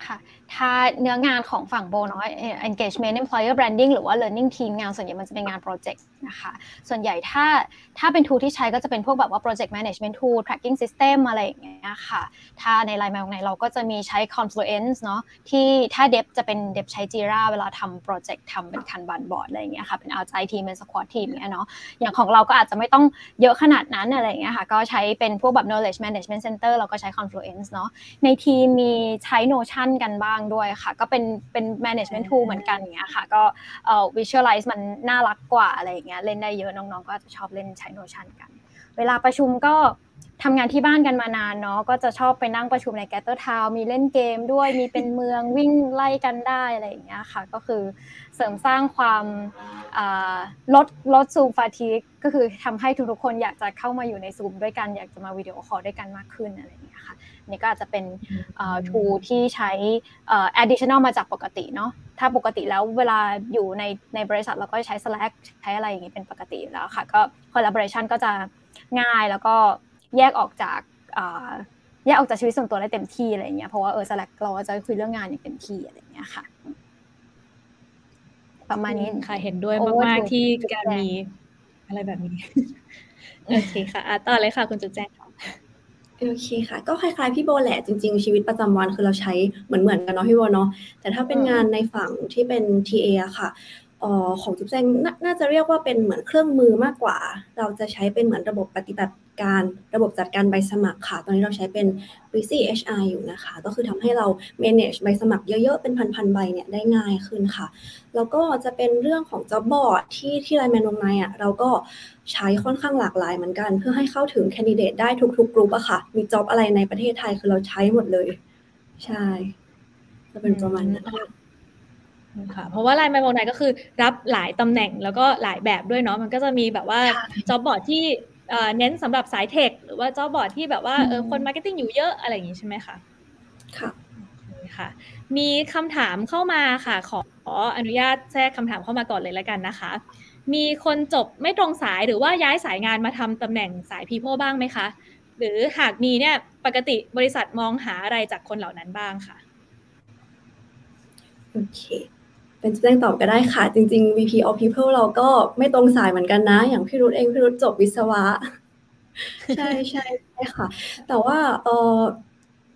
ค่ะถ้าเนื้องานของฝั่งโบเนาะ engagement employer branding หรือว่า learning team งานส่วนใหญ่มันจะเป็นงานโปรเจกต์นะคะส่วนใหญ่ถ้าถ้าเป็น tool ที่ใช้ก็จะเป็นพวกแบบว่า project management tool tracking system อะไรอย่างเงี้ยค่ะ ถ้าในไลน์แมนวงในเราก็จะมีใช้ confluence เนาะที่ถ้า dev จะเป็น dev ใช้ jira เวลาทำโปรเจกต์ทำเป็น kanban board อะไรอย่างเงี้ยค่ะเป็น agile team เป็น squad team เงี้ยเนาะอย่างของเราก็อาจจะไม่ต้องเยอะขนาดนั้นอะไรอย่างเงี้ยค่ะก็ใช้เป็นพวกแบบ knowledge management center เราก็ใช้ confluence เนาะในทีมมีใช้ notion กันบ้างด้วยค่ะ ก็เป็นเป็น management tool เหมือนกันอย่างเงี้ยค่ะก็เอ่อ visualize มันน่ารักกว่าอะไรอย่างเงี้ยเล่นได้เยอะน้องๆ ก็จะชอบเล่นใช้ Notion กัน เวลาประชุมก็ทำงานที่บ้านกันมานานเนาะก็จะชอบไปนั่งประชุมในแกตเตอร์ทาวมีเล่นเกมด้วยมีเป็นเมืองวิ่งไล่กันได้อะไรอย่างเงี้ยค่ะ ก็คือเสริมสร้างความลดลดซูมฟาทีก็คือทำให้ทุกๆคนอยากจะเข้ามาอยู่ในซูมด้วยกันอยากจะมาวิดีโอคอลด้วยกันมากขึ้นอะไรอย่างเงี้ยค่ะ นี่ก็อาจจะเป็นทูที่ใช้ additional มาจากปกติเนาะถ้าปกติแล้วเวลาอยู่ในในบริษัทเราก็ใช้ Slack ใช้อะไรอย่างนี้เป็นปกติอยู่แล้วค่ะ ก็ collaboration ก็จะง่ายแล้วก็แยกออกจากแยกออกจากชีวิตส่วนตัวได้เต็มที่อะไรเงี้ยเพราะว่าเออ Slack เราจะคุยเรื่องงานอย่างเต็มที่อะไรเงี้ยค่ะ ประมาณนี้ค่ะเห็นด้วยมากๆที่การมีอะไรแบบนี้โอเคค่ะต่อเลยค่ะคุณจุ๊แจ้งค่ะ โอเคค่ะ ก็คล้ายๆพี่โบแหละจริง ๆ ชีวิตประจำวันคือเราใช้เหมือนเหมือนกันเนาะพี่โบเนาะแต่ถ้าเป็นงานในฝั่งที่เป็น TA อะค่ะออของจุ๊บแจงน่าจะเรียกว่าเป็นเหมือนเครื่องมือมากกว่า เราจะใช้เป็นเหมือนระบบปฏิบัติ การระบบจัดการใบสมัครค่ะ ตอนนี้เราใช้เป็น Breezy HR อยู่นะคะ ก็คือทำให้เรา manage ใบสมัครเยอะๆ เป็นพันๆใบเนี่ยได้ง่ายขึ้นค่ะ แล้วก็จะเป็นเรื่องของ job board ที่ที่ไลน์แมนวงในอะเราก็ใช้ค่อนข้างหลากหลายเหมือนกัน เพื่อให้เข้าถึงแคนดิเดตได้ทุกๆกลุ่มอะค่ะ มี job อะไรในประเทศไทยคือเราใช้หมดเลย ใช่จะเป็นประมาณนั้นค่ะเพราะว่าไลน์ไมโมไนก็คือรับหลายตำแหน่งแล้วก็หลายแบบด้วยเนาะมันก็จะมีแบบว่าjob board ที่ เน้นสำหรับสาย tech หรือว่า job board ที่แบบว่าเออคน marketing อยู่เยอะอะไรอย่างนี้ใช่ไหมคะค่ะค่ะ มีคำถามเข้ามาค่ะ ขออนุญาตแทรกคำถามเข้ามาก่อนเลยแล้วกันนะคะ มีคนจบไม่ตรงสายหรือว่าย้ายสายงานมาทำตำแหน่งสาย people บ้างไหมคะ หรือหากมีเนี่ยปกติบริษัทมองหาอะไรจากคนเหล่านั้นบ้างค่ะโอเค เป็นแจ้งตอบก็ได้ค่ะ จริง ๆ VP of People เราก็ไม่ตรงสายเหมือนกันนะ อย่างพี่รุธเองพี่รุธจบวิศวะ ใช่ใช่ใช่ค่ะ แต่ว่าเออ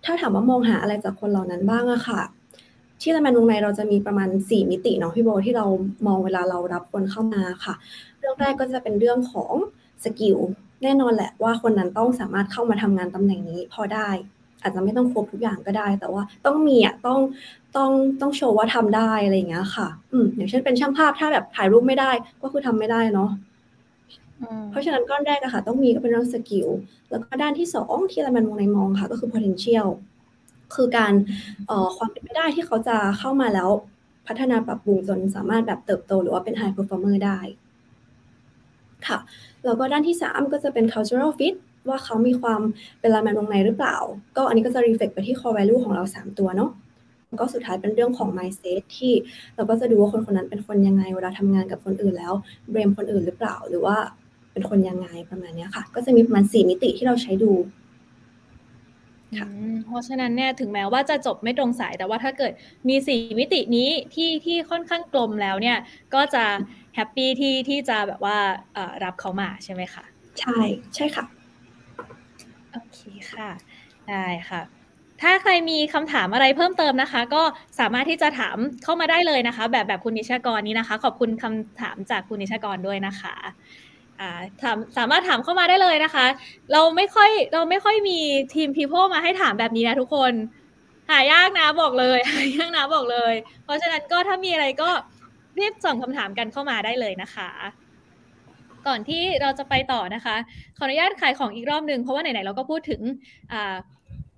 ถ้าถามว่ามองหาอะไรจากคนเหล่านั้นบ้างอะค่ะ ที่ละแมนวงในเราจะมีประมาณ 4 มิติเนาะพี่โบที่เรามองเวลาเรารับคนเข้ามาค่ะ เรื่องแรกก็จะเป็นเรื่องของสกิลแน่นอนแหละว่าคนนั้นต้องสามารถเข้ามาทำงานตำแหน่งนี้พอได้ อาจจะไม่ต้องครบทุกอย่างก็ได้ แต่ว่าต้องมีอะต้อง ต้องต้องโชว์ว่าทำได้อะไรอย่างเงี้ยค่ะ อืมอย่างเช่นเป็นช่างภาพถ้าแบบถ่ายรูปไม่ได้ ก็คือทำไม่ได้เนาะเพราะฉะนั้นก้อนแรกอะค่ะ ต้องมีก็เป็นเรื่องสกิลแล้วก็ด้านที่สองที่เรามันมองในมองค่ะ ก็คือ potential คือการเอ่อความเป็นไปได้ที่เขาจะเข้ามาแล้วพัฒนาปรับปรุงจนสามารถแบบเติบโตหรือว่าเป็น high performer ได้ ค่ะ แล้วก็ด้านที่สามก็จะเป็น cultural fit ว่าเขามีความเป็นไลน์แมนวงในหรือเปล่า ก็อันนี้ก็จะ reflect ไปที่ core value ของเรา 3 ตัวเนาะ ก็สุดท้ายเป็นเรื่องของ mindset ที่เราก็จะดูว่าคนคนนั้นเป็นคนยังไง เวลาทำงานกับคนอื่นแล้ว blame คนอื่นหรือเปล่า หรือว่าเป็นคนยังไงประมาณนี้ค่ะ ก็จะมีประมาณ4มิติที่เราใช้ดูเพราะฉะนั้นเนี่ยถึงแม้ว่าจะจบไม่ตรงสายแต่ว่าถ้าเกิดมีสี่มิตินี้ที่ที่ค่อนข้างกลมแล้วเนี่ย ก็จะแฮปปี้ที่ที่จะแบบว่ารับเขามาใช่ไหมคะใช่ใช่ค่ะ โอเคค่ะ ได้ค่ะ ถ้าใครมีคำถามอะไรเพิ่มเติมนะคะ ก็สามารถที่จะถามเข้ามาได้เลยนะคะ แบบแบบคุณนิชากรนี้นะคะ ขอบคุณคำถามจากคุณนิชากรด้วยนะคะถามสามารถถามเข้ามาได้เลยนะคะ เราไม่ค่อยเราไม่ค่อยมีทีม people มาให้ถามแบบนี้นะทุกคน หายากนะบอกเลยหายากนะบอกเลย เพราะฉะนั้นก็ถ้ามีอะไรก็รีบส่งคำถามกันเข้ามาได้เลยนะคะ ก่อนที่เราจะไปต่อนะคะ ขออนุญาตขายของอีกรอบหนึ่งเพราะว่าไหนๆเราก็พูดถึง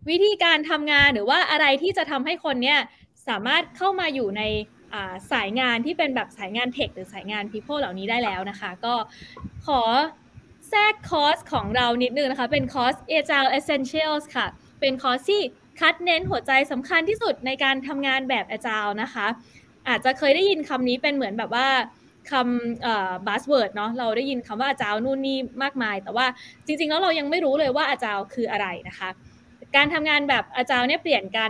วิธีการทำงานหรือว่าอะไรที่จะทำให้คนเนี้ยสามารถเข้ามาอยู่ในสายงานที่เป็นแบบสายงานเทคหรือสายงาน people เหล่านี้ได้แล้วนะคะ ก็ขอแทรกคอร์สของเรานิดนึงนะคะ เป็นคอร์ส Agile Essentials ค่ะ เป็นคอร์สที่คัดเน้นหัวใจสำคัญที่สุดในการทำงานแบบ Agile นะคะ อาจจะเคยได้ยินคำนี้เป็นเหมือนแบบว่าคำ buzzword เนาะเราได้ยินคำว่า agile นู่นนี่มากมาย แต่ว่าจริง ๆ แล้วเรายังไม่รู้เลยว่า agile คืออะไรนะคะ การทำงานแบบ agile เนี่ยเปลี่ยนการ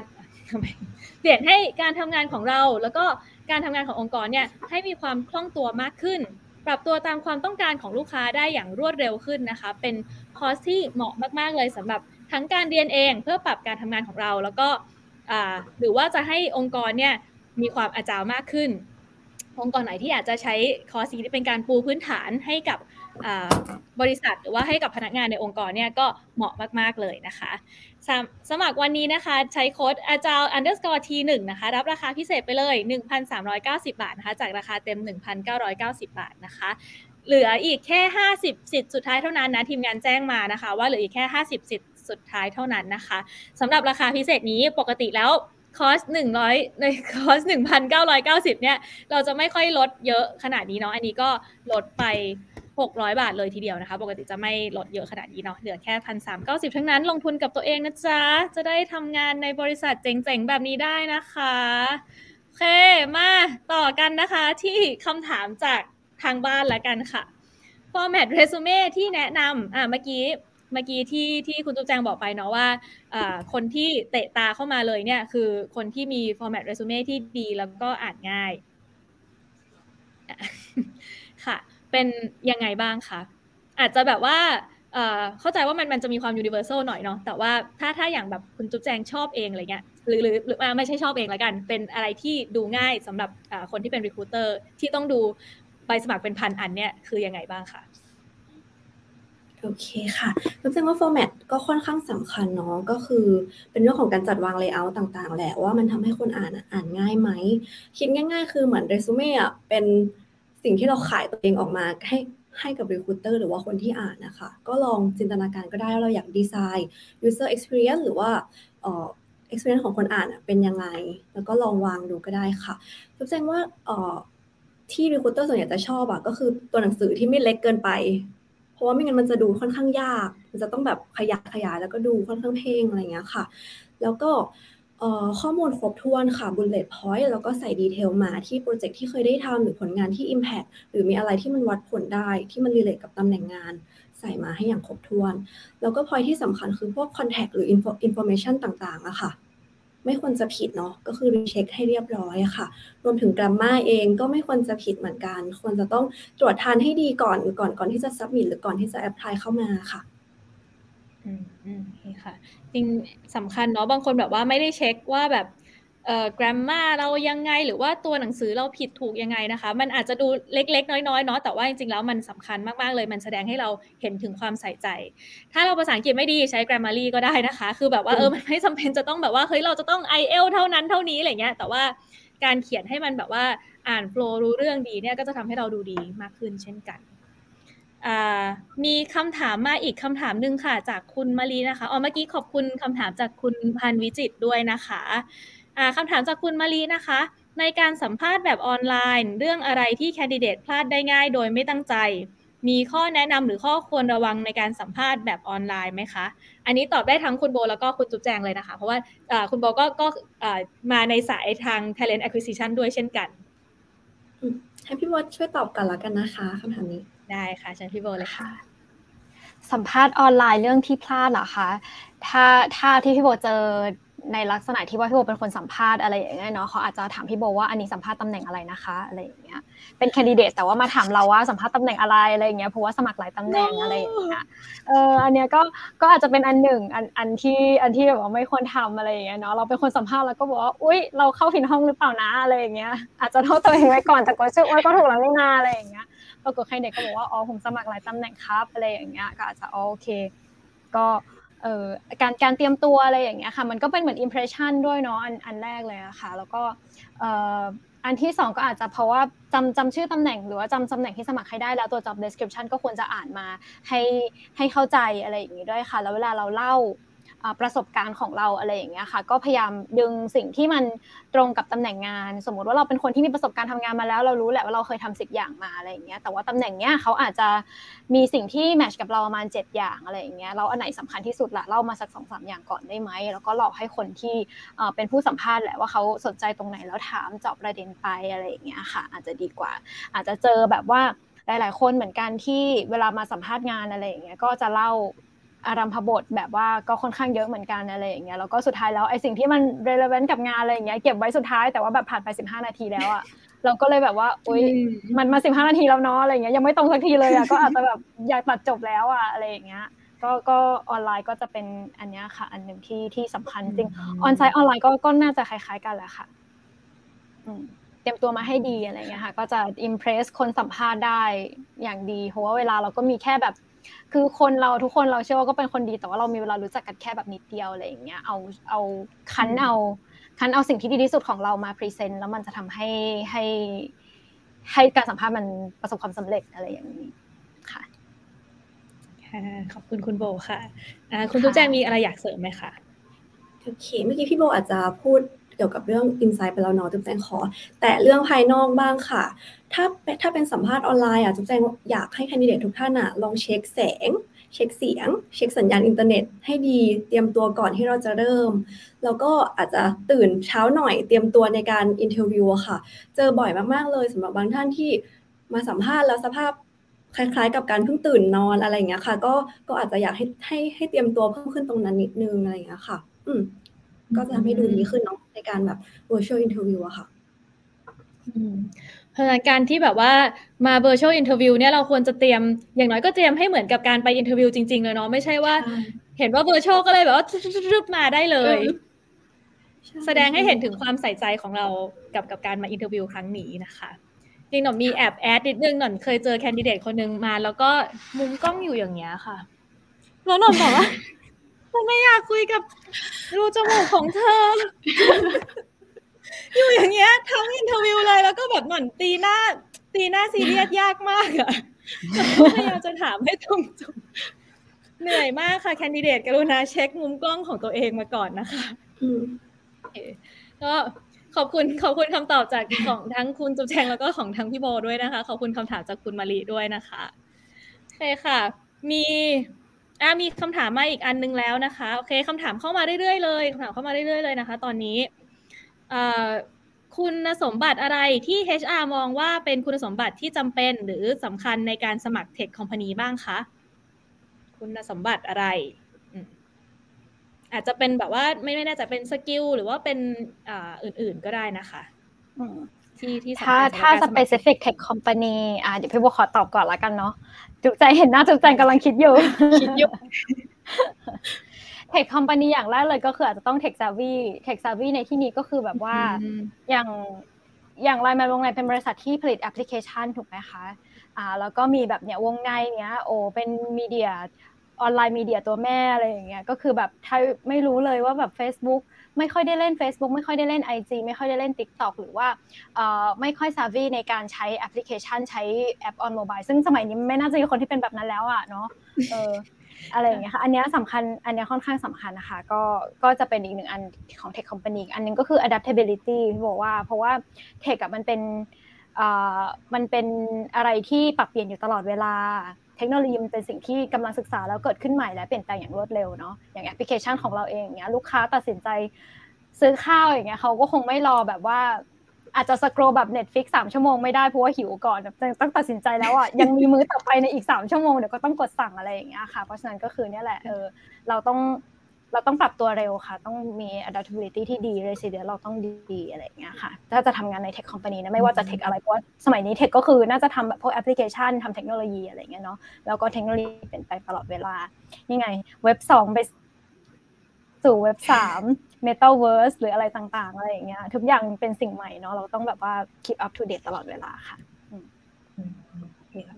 เปลี่ยนให้การทำงานของเรา แล้วก็การทำงานขององค์กรเนี่ยให้มีความคล่องตัวมากขึ้น ปรับตัวตามความต้องการของลูกค้าได้อย่างรวดเร็วขึ้นนะคะ เป็นคอร์สที่เหมาะมาก ๆ เลยสำหรับทั้งการเรียนเองเพื่อปรับการทำงานของเรา แล้วก็หรือว่าจะให้องค์กรเนี่ยมีความอาจารย์มากขึ้น องค์กรไหนที่อยาจจะใช้คอร์สนี้เป็นการปูพื้นฐานให้กับ บริษัทหรือว่าให้กับพนักงานในองค์กรเนี่ยก็เหมาะมาก ๆ เลยนะคะสมัครวันนี้นะคะใช้โค้ด agile underscore t 1 นะคะรับราคาพิเศษไปเลย 1,390 บาทนะคะจากราคาเต็ม 1,990 บาทนะคะเหลืออีกแค่ 50 สิทธิ์สุดท้ายเท่านั้นนะทีมงานแจ้งมานะคะ ว่าเหลืออีกแค่ 50 สิทธิ์สุดท้ายเท่านั้นนะคะสำหรับราคาพิเศษนี้ปกติแล้วคอสหนึ่งร้อยในคอสหนึ่งพันเก้าร้อยเก้าสิบเนี่ยเราจะไม่ค่อยลดเยอะขนาดนี้เนาะอันนี้ก็ลดไป 600 บาทเลยทีเดียวนะคะ ปกติจะไม่ลดเยอะขนาดนี้เนาะเหลือแค่พันสามเก้าสิบทั้งนั้นลงทุนกับตัวเองนะจ๊ะ จะได้ทำงานในบริษัทเจ๋งๆ แบบนี้ได้นะคะ โอเค มาต่อกันนะคะที่คำถามจากทางบ้านล้วกันค่ะ format resume ที่แนะนำอ่าเมื่อกี้เมื่อกี้ที่ที่คุณตุ๊กแจงบอกไปเนาะว่าคนที่เตะตาเข้ามาเลยเนี่ย คือคนที่มี format resume ที่ดีแล้วก็อ่านง่ายค่ะ เป็นยังไงบ้างคะอาจจะแบบว่าเข้าใจว่ามันมันจะมีความ universal หน่อยเนาะแต่ว่าถ้าถ้าอย่างแบบคุณจุ๊บแจงชอบเองอะไรเงี้ยหรือหรือหรือไม่ใช่ชอบเองละกัน เป็นอะไรที่ดูง่ายสำหรับคนที่เป็น recruiter ที่ต้องดูใบสมัครเป็นพันอันเนี่ยคือยังไงบ้างคะโอเคค่ะจุ๊บแจงว่า format ก็ค่อนข้างสำคัญเนาะก็คือเป็นเรื่องของการจัดวาง layout ต่าง ๆ แหละว่ามันทำให้คนอ่านอ่านง่ายไหม คิดง่าย ๆ คือเหมือนเรซูเม่อะเป็น สิ่งที่เราขายตัวเองออกมาให้ให้กับ recruiter หรือว่าคนที่อ่านนะคะ ก็ลองจินตนาการก็ได้ว่าเราอยากดีไซน์ user experience หรือว่าเอ่อ experience ของคนอ่านเป็นยังไง แล้วก็ลองวางดูก็ได้ค่ะทุกแจ้งว่าเอ่อที่ recruiter ส่วนใหญ่จะชอบอะก็คือตัวหนังสือที่ไม่เล็กเกินไป เพราะว่าไม่งั้นมันจะดูค่อนข้างยาก มันจะต้องแบบขยักขยายแล้วก็ดูค่อนข้างเพ่งอะไรเงี้ยค่ะ แล้วก็ ข้อมูลครบถ้วนค่ะ bullet point แล้วก็ใส่ดีเทลมาที่โปรเจกต์ที่เคยได้ทำหรือผลงานที่ impact หรือมีอะไรที่มันวัดผลได้ที่มันรีเลทกับตำแหน่งงาน ใส่มาให้อย่างครบถ้วน แล้วก็ point ที่สำคัญคือพวก contact หรือ information ต่างๆอะค่ะ ไม่ควรจะผิดเนาะก็คือรีเช็คให้เรียบร้อยค่ะ รวมถึงกราฟมาเองก็ไม่ควรจะผิดเหมือนกัน ควรจะต้องตรวจทานให้ดีก่อนก่อนก่อนที่จะ submit หรือก่อนที่จะ apply เข้ามาค่ะ อืมอืมโอเคค่ะ จริงสำคัญเนาะบางคนแบบว่าไม่ได้เช็คว่าแบบเอ่อ grammar เรายังไงหรือว่าตัวหนังสือเราผิดถูกยังไงนะคะ มันอาจจะดูเล็ก ๆ น้อยๆเนาะแต่ว่าจริงๆแล้วมันสำคัญมากๆเลย มันแสดงให้เราเห็นถึงความใส่ใจ ถ้าเราภาษาอังกฤษไม่ดีใช้ Grammarly ก็ได้นะคะ คือแบบว่าเออมันไม่จำเป็นจะต้องแบบว่าเฮ้ยเราจะต้อง i e l t เท่านั้นเท่านี้อะไรเงี้ยแต่ว่าการเขียนให้มันแบบว่าอ่านโฟล์รู้เรื่องดีเนี่ยก็จะทำให้เราดูดีมากขึ้นเช่นกัน มีคำถามมาอีกคำถามหนึ่งค่ะ จากคุณมารีนะคะอ๋อเมื่อกี้ขอบคุณคำถามจากคุณพันวิจิตด้วยนะคะคำถามจากคุณมารีนะคะ ในการสัมภาษณ์แบบออนไลน์ เรื่องอะไรที่แคนดิเดตพลาดได้ง่ายโดยไม่ตั้งใจ มีข้อแนะนำหรือข้อควรระวังในการสัมภาษณ์แบบออนไลน์ไหมคะ อันนี้ตอบได้ทั้งคุณโบแล้วก็คุณจุ๊บแจงเลยนะคะ เพราะว่าคุณโบก็ก็มาในสายทาง talent acquisition ด้วยเช่นกันให้พี่โบช่วยตอบกันแล้วกันนะคะคำถามนี้ ได้ค่ะเชิญพี่โบเลยค่ะ สัมภาษณ์ออนไลน์เรื่องที่พลาดเหรอคะถ้าถ้าที่พี่โบเจอในลักษณะที่ว่าพี่โบเป็นคนสัมภาษณ์อะไรอย่างเงี้ยเนาะเขาอาจจะถามพี่โบว่าอันนี้สัมภาษณ์ตำแหน่งอะไรนะคะอะไรอย่างเงี้ยเป็นแคนดิเดตแต่ว่ามาถามเราว่าสัมภาษณ์ตำแหน่งอะไรอะไรอย่างเงี้ยเพราะว่าสมัครหลายตำแหน่งอะไรอย่างเงี้ยเอออันเนี้ยก็ก็อาจจะเป็นอันหนึ่งอันอันที่อันที่แบบว่าไม่ควรทำอะไรอย่างเงี้ยเนาะเราเป็นคนสัมภาษณ์แล้วก็บอกว่าอุ้ยเราเข้าผิดห้องหรือเปล่านะอะไรอย่างเงี้ยอาจจะโทษตัวเองไว้ก่อนแต่ก็ชื่อว่าก็ถูกแล้วไม่นาอะไรอย่างเงี้ย ปรากฏใครเด็กก็บอกว่าอ๋อผมสมัครหลายตำแหน่งครับอะไรอย่างเงี้ยก็อาจจะโอเค ก็เอ่อการการเตรียมตัวอะไรอย่างเงี้ยค่ะมันก็เป็นเหมือนอิมเพรสชันด้วยเนาะอันอันแรกเลยอะค่ะ แล้วก็เอ่ออันที่สองก็อาจจะเพราะว่าจำจำชื่อตำแหน่งหรือว่าจำตำแหน่งที่สมัครให้ได้แล้วตัว job description ก็ควรจะอ่านมาให้ให้เข้าใจอะไรอย่างนี้ด้วยค่ะ แล้วเวลาเราเล่า ประสบการณ์ของเราอะไรอย่างเงี้ยค่ะ ก็พยายามดึงสิ่งที่มันตรงกับตำแหน่งงาน สมมติว่าเราเป็นคนที่มีประสบการณ์ทำงานมาแล้ว เรารู้แหละว่าเราเคยทำสิบอย่างมาอะไรอย่างเงี้ยแต่ว่าตำแหน่งเนี้ยเขาอาจจะมีสิ่งที่แมชกับเราประมาณเจ็ดอย่างอะไรอย่างเงี้ยเราอันไหนสำคัญที่สุดละเล่ามาสักสองสามอย่างก่อนได้ไหมแล้วก็หลอกให้คนที่เป็นผู้สัมภาษณ์แหละว่าเขาสนใจตรงไหนแล้วถามเจาะประเด็นไปอะไรอย่างเงี้ยค่ะ อาจจะดีกว่า อาจจะเจอแบบว่าหลาย ๆ คนเหมือนกันที่เวลามาสัมภาษณ์งานอะไรอย่างเงี้ยก็จะเล่า อารัมพบทแบบว่าก็ค่อนข้างเยอะเหมือนกันอะไรอย่างเงี้ยแล้วก็สุดท้ายแล้วไอ้สิ่งที่มัน relevant กับงานอะไรอย่างเงี้ยเก็บไว้สุดท้ายแต่ว่าแบบผ่านไป 15 นาทีแล้วอะเราก็เลยแบบว่าอุ้ยมันมา 15 นาทีแล้วเนาะอะไรเงี้ยยังไม่ตรงสักทีเลยอะก็อาจจะแบบอยากตัดจบแล้วอะอะไรอย่างเงี้ยก็ก็ออนไลน์ก็จะเป็นอันนี้ค่ะ อันหนึ่งที่ที่สำคัญจริงออนไซต์ออนไลน์ก็ก็น่าจะคล้าย ๆ กันแหละค่ะเตรียมตัวมาให้ดีอะไรเงี้ยค่ะ ก็จะอิมเพรสคนสัมภาษณ์ได้อย่างดีเพราะว่าเวลาเราก็มีแค่แบบ คือคนเราทุกคนเราเชื่อว่าก็เป็นคนดีแต่ว่าเรามีเวลารู้จักกันแค่แบบนิดเดียวอะไรอย่างเงี้ยเอาเอาคันเอาคันเอาสิ่งที่ดีที่สุดของเรามา present แล้วมันจะทำให้ให้ให้การสัมภาษณ์มันประสบความสำเร็จอะไรอย่างนี้ค่ะขอบคุณคุณโบค่ะคุณจุ๊บแจงมีอะไรอยากเสริมไหมคะโอเคเมื่อกี้พี่โบอาจจะพูด เกี่ยวกับเรื่อง inside ไปแล้วเนาะจุ๊บแจงขอ แต่เรื่องภายนอกบ้างค่ะ ถ้าถ้าเป็นสัมภาษณ์ออนไลน์อะจุ๊บแจงอยากให้ candidate ทุกท่านอะลองเช็คแสง เช็คเสียง เช็คสัญญาณอินเทอร์เน็ต ให้ดีเตรียมตัวก่อนที่เราจะเริ่ม แล้วก็อาจจะตื่นเช้าหน่อยเตรียมตัวในการ interview ค่ะ เจอบ่อยมากๆเลยสำหรับบางท่านที่มาสัมภาษณ์แล้วสภาพคล้ายๆ กับการเพิ่งตื่นนอนอะไรอย่างเงี้ยค่ะ ก็ก็อาจจะอยากให้ให้ให้เตรียมตัวเพิ่มขึ้นตรงนั้นนิดนึงอะไรอย่างเงี้ยค่ะ อืม ก็จะทำให้ดูดีขึ้นเนาะในการแบบ virtual interview อะค่ะเพราะฉะนั้นการที่แบบว่ามา virtual interview เนี่ยเราควรจะเตรียมอย่างน้อยก็เตรียมให้เหมือนกับการไป interview จริง ๆ เลยเนาะไม่ใช่ว่า เห็นว่า virtual ก็เลยแบบว่ารึบมาได้เลย แสดงให้เห็นถึงความใส่ใจของเรากับกับการมา interview ครั้งนี้นะคะจริงหนอมีแอบแอดนิดนึงหนอนเคยเจอแคนดิเดตคนหนึ่งมา แล้วก็มุมกล้องอยู่อย่างเงี้ยค่ะแล้วหนอนบอกว่า ฉันไม่อยากคุยกับรูจมูกของเธอ อยู่อย่างเงี้ยทั้ง interview เลยแล้วก็แบบเหมือนตีหน้า ตีหน้าซีเรียสยากมากอะพยายามจะถามให้ตรงจุดเหนื่อยมากค่ะ candidate กรุณาเช็คมุมกล้องของตัวเองมาก่อนนะคะก็ขอบคุณขอบคุณคำตอบจากของทั้งคุณจุ๊บแจงแล้วก็ของทั้งพี่โบด้วยนะคะ ขอบคุณคำถามจากคุณมารีด้วยนะคะโอเคค่ะ มี อ่ามีคำถามมาอีกอันนึงแล้วนะคะ โอเคคำถามเข้ามาเรื่อยๆเลยคำถามเข้ามาเรื่อยๆเลยนะคะ ตอนนี้คุณสมบัติอะไรที่ HR มองว่าเป็นคุณสมบัติที่จำเป็นหรือสำคัญในการสมัครเทคคอมพานีบ้างคะ คุณสมบัติอะไร อาจจะเป็นแบบว่าไม่ไม่แน่จะเป็นสกิลหรือว่าเป็นออื่นๆก็ได้นะคะ ที่ที่ถ้าถ้า specific tech company อ่าเดี๋ยวพี่บัวขอตอบก่อนละกันเนาะจุกใจเห็นหน้าจุกใจกำลังคิดอยู่คิดอยู่ tech company อย่างแรกเลยก็คืออาจจะต้อง tech savvy tech savvy ในที่นี้ก็คือแบบว่าอย่างอย่างไลน์แมนวงในเป็นบริษัทที่ผลิตแอปพลิเคชันถูกไหมคะอ่าแล้วก็มีแบบเนี้ยวงในเนี้ยโอ้เป็น media ออนไลน์ media ตัวแม่อะไรอย่างเงี้ยก็คือแบบถ้าไม่รู้เลยว่าแบบ Facebook ไม่ค่อยได้เล่น Facebook ไม่ค่อยได้เล่น IG ไม่ค่อยได้เล่น TikTok หรือว่าไม่ค่อย savvy ในการใช้แอปพลิเคชันใช้แอป on mobile ซึ่งสมัยนี้ไม่น่าจะมีคนที่เป็นแบบนั้นแล้วอะเนาะเอออะไรอย่างเงี้ยค่ะ อันนี้สำคัญ อันนี้ค่อนข้างสำคัญนะคะ ก็ ก็จะเป็นอีกหนึ่งอันของ Tech Company อันนึงก็คือ adaptability ที่บอกว่า เพราะว่า Tech มันเป็นมันเป็นอะไรที่ปรับเปลี่ยนอยู่ตลอดเวลา เทคโนโลยีมันเป็นสิ่งที่กำลังศึกษาแล้วเกิดขึ้นใหม่และเปลี่ยนแปลงอย่างรวดเร็วเนาะอย่างแอปพลิเคชันของเราเองเนี้ยลูกค้าตัดสินใจซื้อข้าวอย่างเงี้ยเขาก็คงไม่รอแบบว่า อาจจะสครอแบบ Netflix สามชั่วโมงไม่ได้เพราะว่าหิวก่อนต้องตัดสินใจแล้วอะยังมีมื้อต่อไปในอีกสามชั่วโมงเดี๋ยวก็ต้องกดสั่งอะไรอย่างเงี้ยค่ะ เพราะฉะนั้นก็คือเนี่ยแหละเออเราต้อง เราต้องปรับตัวเร็วค่ะ ต้องมี adaptability ที่ดี resilience เราต้องดีอะไรอย่างเงี้ยค่ะ ถ้าจะทำงานใน tech company นะ ไม่ว่าจะ tech อะไร เพราะว่าสมัยนี้ tech ก็คือน่าจะทำแบบพวก application ทำเทคโนโลยีอะไรเงี้ยเนาะ แล้วก็เทคโนโลยีเปลี่ยนแปลงตลอดเวลา นี่ไง เว็บสองไปสู่เว็บสาม metaverse หรืออะไรต่างๆ อะไรอย่างเงี้ย ทุกอย่างเป็นสิ่งใหม่เนาะ เราต้องแบบว่า keep up to date ตลอดเวลาค่ะ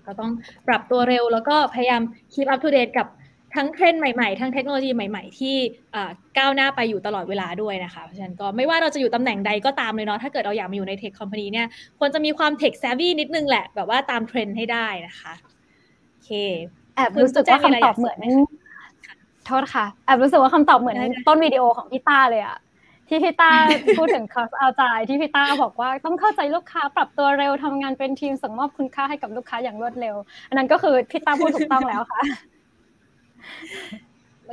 ก็ต้องปรับตัวเร็วแล้วก็พยายาม keep up to date กับ ทั้งเทรนด์ใหม่ๆ ทั้งเทคโนโลยีใหม่ ๆ ที่ก้าวหน้าไปอยู่ตลอดเวลาด้วยนะคะ เพราะฉะนั้นก็ไม่ว่าเราจะอยู่ตำแหน่งใดก็ตามเลยเนาะ ถ้าเกิดเราอยากมาอยู่ในเทคคอมพานีเนี่ยควรจะมีความเทคแซวี่นิดนึงแหละ แบบว่าตามเทรนด์ให้ได้นะคะโอเคแอบรู้สึกว่าคำตอบเหมือนโทษค่ะแอบรู้สึกว่าคำตอบเหมือนต้นวิดีโอของพี่ต้าเลยอะที่พี่ต้าพูดถึงคอร์ส Agile ที่พี่ต้าบอกว่าต้องเข้าใจลูกค้าปรับตัวเร็วทำงานเป็นทีมส่งมอบคุณค่าให้กับลูกค้าอย่างรวดเร็ว อันนั้นก็คือพี่ต้าพูดถูกต้องแล้วค่ะ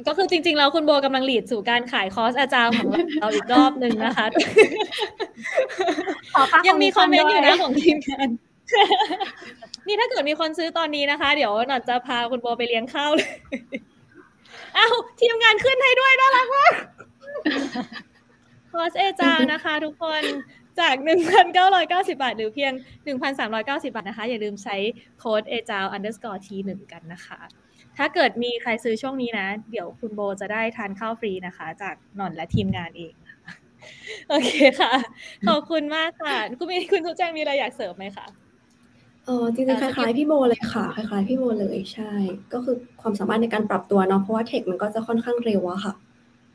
ก็คือจริงๆแล้วคุณโบกำลัง lead สู่การขายคอร์ส Agile ของเราอีกรอบหนึ่งนะคะ ยังมีคอมเมนต์อยู่นะของทีมงานนี่ถ้าเกิดมีคนซื้อตอนนี้นะคะ เดี๋ยวหนอจะพาคุณโบไปเลี้ยงข้าวเลยอ้าวทีมงานขึ้นให้ด้วยน่ารักมากคอร์สเอจานะคะ ทุกคนจาก 1,990 บาท หรือเพียง 1,390 บาทนะคะ อย่าลืมใช้โค้ดเอจา underscore t 1กันนะคะ ถ้าเกิดมีใครซื้อช่วงนี้นะ เดี๋ยวคุณโบจะได้ทานข้าวฟรีนะคะ จากหนอนและทีมงานเอง โอเคค่ะ ขอบคุณมากค่ะ คุณมีคุณทุกแจ้งมีอะไรอยากเสริมไหมคะเออจริงๆคล้ายๆพี่โบเลยค่ะ คล้ายๆพี่โบเลยใช่ ก็คือความสามารถในการปรับตัวเนาะเพราะว่าเทคมันก็จะค่อนข้างเร็วอะค่ะ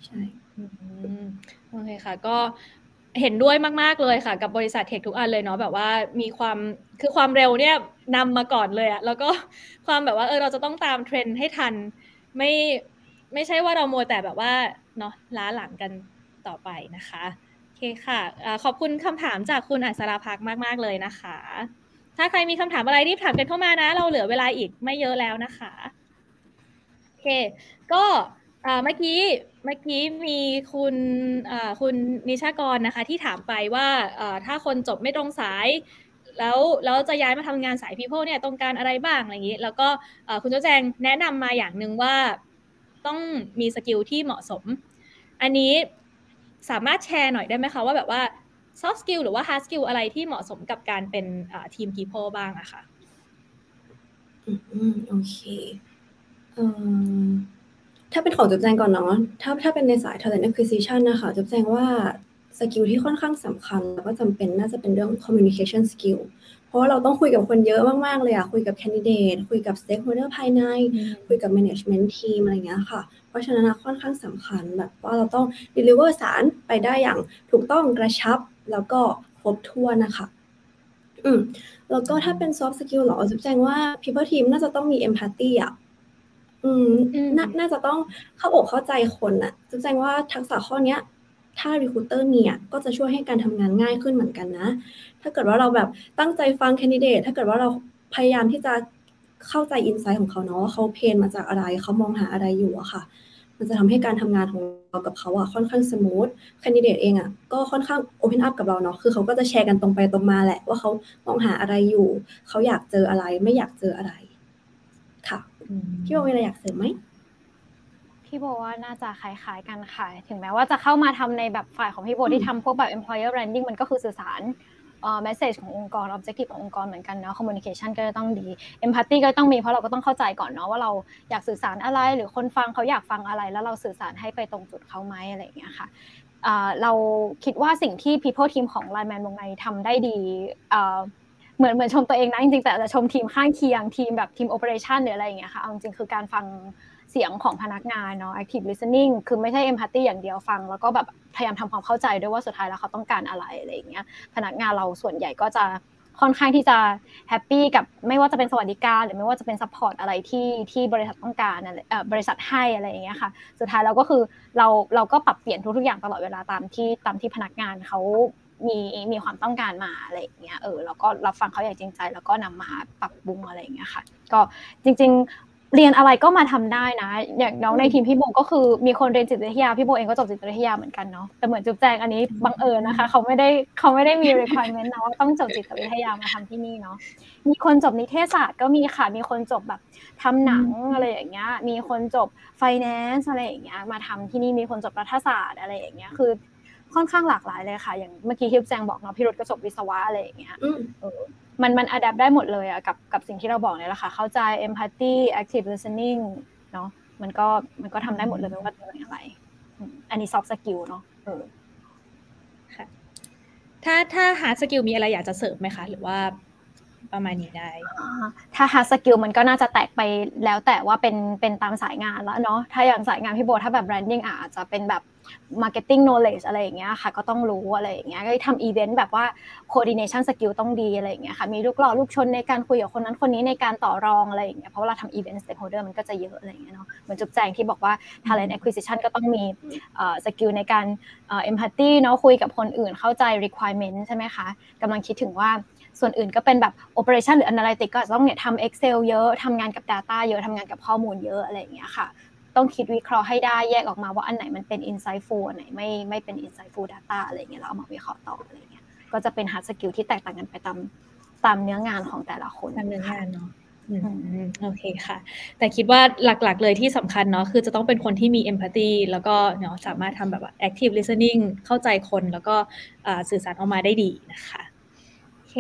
ใช่โอเคค่ะ ก็ เห็นด้วยมาก ๆ เลยค่ะ กับบริษัทเทคทุกอันเลยเนาะแบบว่ามีความคือความเร็วเนี่ยนำมาก่อนเลยอะแล้วก็ความแบบว่าเออเราจะต้องตามเทรนด์ให้ทัน ไม่ไม่ใช่ว่าเราโมแต่แบบว่าเนาะล้าหลังกันต่อไปนะคะโอเคค่ะขอบคุณคำถามจากคุณอัศราพักมาก ๆ เลยนะคะ ถ้าใครมีคำถามอะไรรีบถามกันเข้ามานะ เราเหลือเวลาอีกไม่เยอะแล้วนะคะโอเค ก็ เมื่อกี้เมื่อกี้มีคุณคุณนิชากรนะคะ ที่ถามไปว่าถ้าคนจบไม่ตรงสาย แล้วแล้วจะย้ายมาทำงานสายพีโพเนี่ยต้องการอะไรบ้างอะไรอย่างนี้ แล้วก็คุณเจ้าแจงแนะนำมาอย่างหนึ่งว่าต้องมีสกิลที่เหมาะสม อันนี้สามารถแชร์หน่อยได้ไหมคะว่าแบบว่า soft skill หรือว่า hard skill อะไรที่เหมาะสมกับการเป็นทีม people บ้างอะคะ่ะอืมโอเคเอ่อ ถ้าเป็นของจุ๊บแจงก่อนเนาะถ้าถ้าเป็นในสาย talent acquisition นะคะจุ๊บแจงว่าสกิลที่ค่อนข้างสำคัญแล้วก็จำเป็นน่าจะเป็นเรื่อง communication skill เพราะว่าเราต้องคุยกับคนเยอะมากๆเลยอะคุยกับ candidate คุยกับ stakeholder ภายใน คุยกับ management team อะไรเงี้ยค่ะ เพราะฉะนั้นค่อนข้างสำคัญแบบว่าเราต้อง deliver สารไปได้อย่างถูกต้องกระชับแล้วก็ครบถ้วนนะคะอืมแล้วก็ถ้าเป็น soft skill หรอจุ๊บแจงว่า people team น่าจะต้องมี empathy อะ อืมน่าน่าจะต้องเข้าอกเข้าใจคนน่ะแสดงว่าทักษะข้อเนี้ย ถ้า recruiter มีอะก็จะช่วยให้การทำงานง่ายขึ้นเหมือนกันนะ ถ้าเกิดว่าเราแบบตั้งใจฟังแคนดิเดต ถ้าเกิดว่าเราพยายามที่จะเข้าใจอินไซต์ของเขาเนาะว่าเขาเพนมาจากอะไร เขามองหาอะไรอยู่อะค่ะ มันจะทำให้การทำงานของเรากับเขาอะค่อนข้าง smooth candidate เองอะก็ค่อนข้าง open up กับเราเนาะคือเขาก็จะแชร์กันตรงไปตรงมาแหละว่าเขามองหาอะไรอยู่ เขาอยากเจออะไรไม่อยากเจออะไรค่ะ พี่โบมีอะไรอยากเสริมไหมพี่โบว่าน่าจะคล้ายๆกันค่ะ ถึงแม้ว่าจะเข้ามาทำในแบบฝ่ายของพี่โบที่ทำพวกแบบ employer branding มันก็คือสื่อสารเอ่อ message ขององค์กร objective ขององค์กรเหมือนกันเนาะ communication ก็จะต้องดี empathy ก็ต้องมีเพราะเราก็ต้องเข้าใจก่อนเนาะว่าเราอยากสื่อสารอะไร หรือคนฟังเขาอยากฟังอะไร แล้วเราสื่อสารให้ไปตรงจุดเขาไหมอะไรอย่างเงี้ยค่ะเราคิดว่าสิ่งที่ people team ของ Line Man วงในทำได้ดี เหมือนเหมือนชมตัวเองนะจริงๆแต่จะชมทีมข้างเคียงทีมแบบทีมโอเปอเรชันหรืออะไรอย่างเงี้ยค่ะเอาจริงๆคือการฟังเสียงของพนักงานเนาะ active listening คือไม่ใช่ empathy อย่างเดียวฟัง แล้วก็แบบพยายามทำความเข้าใจด้วยว่าสุดท้ายแล้วเขาต้องการอะไรอะไรอย่างเงี้ยพนักงานเราส่วนใหญ่ก็จะค่อนข้างที่จะ happy กับไม่ว่าจะเป็นสวัสดิการ หรือไม่ว่าจะเป็น support อะไรที่ที่บริษัทต้องการบริษัทให้อะไรอย่างเงี้ยค่ะ สุดท้ายเราก็คือเราเราก็ปรับเปลี่ยนทุกๆอย่างตลอดเวลาตามที่ตามที่พนักงานเขา มีมีความต้องการมาอะไรอย่างเงี้ยเออแล้วก็รับฟังเขาอย่างจริงใจ แล้วก็นำมาปรับปรุงอะไรอย่างเงี้ยค่ะ ก็จริง ๆ เรียนอะไรก็มาทำได้นะ อย่างน้องในทีมพี่โบก็คือมีคนเรียนจิตวิทยาพี่โบเองก็จบจิตวิทยาเหมือนกันเนาะแต่เหมือนจุ๊บแจงอันนี้บังเอิญนะคะ เขาไม่ได้เขาไม่ได้มี requirement นะว่าต้องจบจิตวิทยามาทำที่นี่เนาะมีคนจบนิเทศศาสตร์ก็มีค่ะมีคนจบแบบทำหนังอะไรอย่างเงี้ยมีคนจบ finance อะไรอย่างเงี้ยมาทำที่นี่มีคนจบรัฐศาสตร์อะไรอย่างเงี้ยคือ ค่อนข้างหลากหลายเลยค่ะ อย่างเมื่อกี้ที่แจงบอกเนาะพี่รุธก็จบวิศวะอะไรอย่างเงี้ยอืมมันมันอัดแอปได้หมดเลยอะกับกับสิ่งที่เราบอกเนี่ยแหละค่ะ เข้าใจ empathy active listening เนาะมันก็มันก็ทำได้หมดเลยไม่ว่าจะเป็นอะไรอืมอันนี้ soft skill เนาะเออถ้าถ้า hard skill มีอะไรอยากจะเสริมไหมคะ หรือว่าประมาณนี้ได้ ถ้า hard skill มันก็น่าจะแตกไปแล้วแต่ว่าเป็นเป็นตามสายงานแล้วเนาะถ้าอย่างสายงานพี่โบถ้าแบบ branding อะอาจจะเป็นแบบ marketing knowledge อะไรอย่างเงี้ยค่ะ ก็ต้องรู้อะไรอย่างเงี้ยก็ทำอีเวนต์แบบว่า coordination skill ต้องดีอะไรอย่างเงี้ยค่ะ มีลูกหล่อลูกชนในการคุยกับคนนั้นคนนี้ในการต่อรองอะไรอย่างเงี้ย เพราะเวลาทำอีเวนต์ stakeholder มันก็จะเยอะอะไรอย่างเงี้ยเนาะ เหมือนจุ๊บแจงที่บอกว่า talent acquisition ก็ต้องมีสกิลในการเอ่อ empathy เนาะ คุยกับคนอื่น เข้าใจ requirement ใช่ไหมคะกำลังคิดถึงว่าส่วนอื่นก็เป็นแบบ operation หรือ analytic ก็ต้องเนี่ยทำ excel เยอะทำงานกับ data เยอะทำงานกับข้อมูลเยอะอะไรอย่างเงี้ยค่ะ ต้องคิดวิเคราะห์ให้ได้แยกออกมาว่าอันไหนมันเป็น insightful อันไหนไม่ไม่เป็น insightful data อะไรอย่างเงี้ยแล้วเอามาวิเคราะห์ต่ออะไรอย่างเงี้ยก็จะเป็น hard skill ที่แตกต่างกันไปตามตามเนื้องานของแต่ละคนทำเนื้องานเนาะอืมอืมโอเคค่ะ แต่คิดว่าหลักๆเลยที่สำคัญเนาะคือจะต้องเป็นคนที่มี empathy แล้วก็เนาะสามารถทำแบบว่า active listening เข้าใจคนแล้วก็อ่าสื่อสารออกมาได้ดีนะคะ โอเค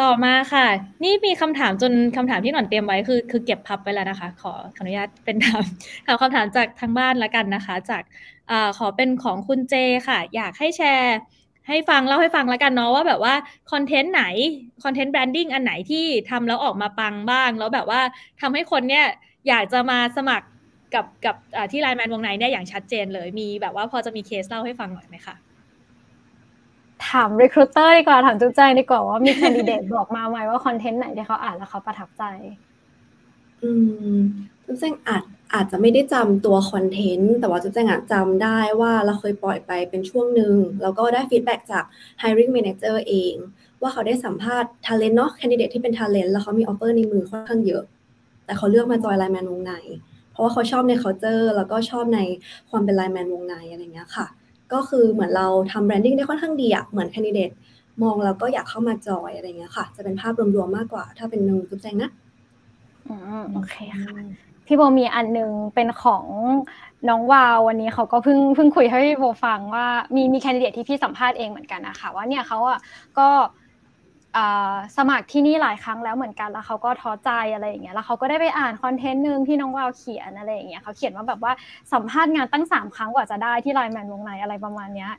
ต่อมาค่ะ นี่มีคำถามจนคำถามที่หน่อนเตรียมไว้คือ คือเก็บพับไว้แล้วนะคะ ขอขออนุญาตเป็นถามถามคำถามจากทางบ้านละกันนะคะ จากอขอเป็นของคุณเจค่ะ อยากให้แชร์ให้ฟังเล่าให้ฟังแล้วกันเนาะว่าแบบว่าcontent ไหน content branding อันไหนที่ทำแล้วออกมาปังบ้าง แล้วแบบว่าทำให้คนเนี่ยอยากจะมาสมัครกับกับที่ไลน์แมนวงในเนี่ยอย่างชัดเจนเลยมีแบบว่าพอจะมีเคสเล่าให้ฟังหน่อยไหมคะ ถาม recruiter ดีกว่าถามจุ๊บแจงดีกว่าว่ามี candidate บอกมาไหมว่า content ไหนที่เขาอ่านแล้วเขาประทับใจ อืมจุ๊บแจงอาจอาจจะไม่ได้จำตัว content แต่ว่าจุ๊บแจงอาจจำได้ว่าเราเคยปล่อยไปเป็นช่วงหนึ่งแล้วก็ได้ feedback จาก hiring manager เอง ว่าเขาได้สัมภาษณ์ talent เนาะ candidate ที่เป็น talent แล้วเขามี offer ในมือค่อนข้างเยอะ แต่เขาเลือกมาจอยไลน์แมนวงใน เพราะว่าเขาชอบใน culture แล้วก็ชอบในความเป็นไลน์แมนวงในอะไรเงี้ยค่ะ ก็คือเหมือนเราทำ branding ได้ค่อนข้างดีอะเหมือนค andidate มองแล้วก็อยากเข้ามาจอยอะไรเงี้ยค่ะ จะเป็นภาพรวมๆมากกว่า ถ้าเป็นน้องจุ๊บแจงนะอืมโอเคค่ะพี่โบมีอันหนึ่งเป็นของน้องวาววันนี้เขาก็เพิ่งเพิ่งคุยให้พี่โบฟังว่ามีมีแคนดิเดตที่พี่สัมภาษณ์เองเหมือนกันนะคะว่าเนี่ยเขาอะก็ สมัครที่นี่หลายครั้งแล้วเหมือนกันแล้วเขาก็ท้อใจอะไรอย่างเงี้ยแล้วเขาก็ได้ไปอ่านคอนเทนต์หนึ่งที่น้องวาวเขียนอะไรอย่างเงี้ยเขาเขียนว่าแบบว่าสัมภาษณ์งานตั้งสามครั้งกว่าจะได้ที่ไลน์แมนวงในอะไรประมาณเนี้ย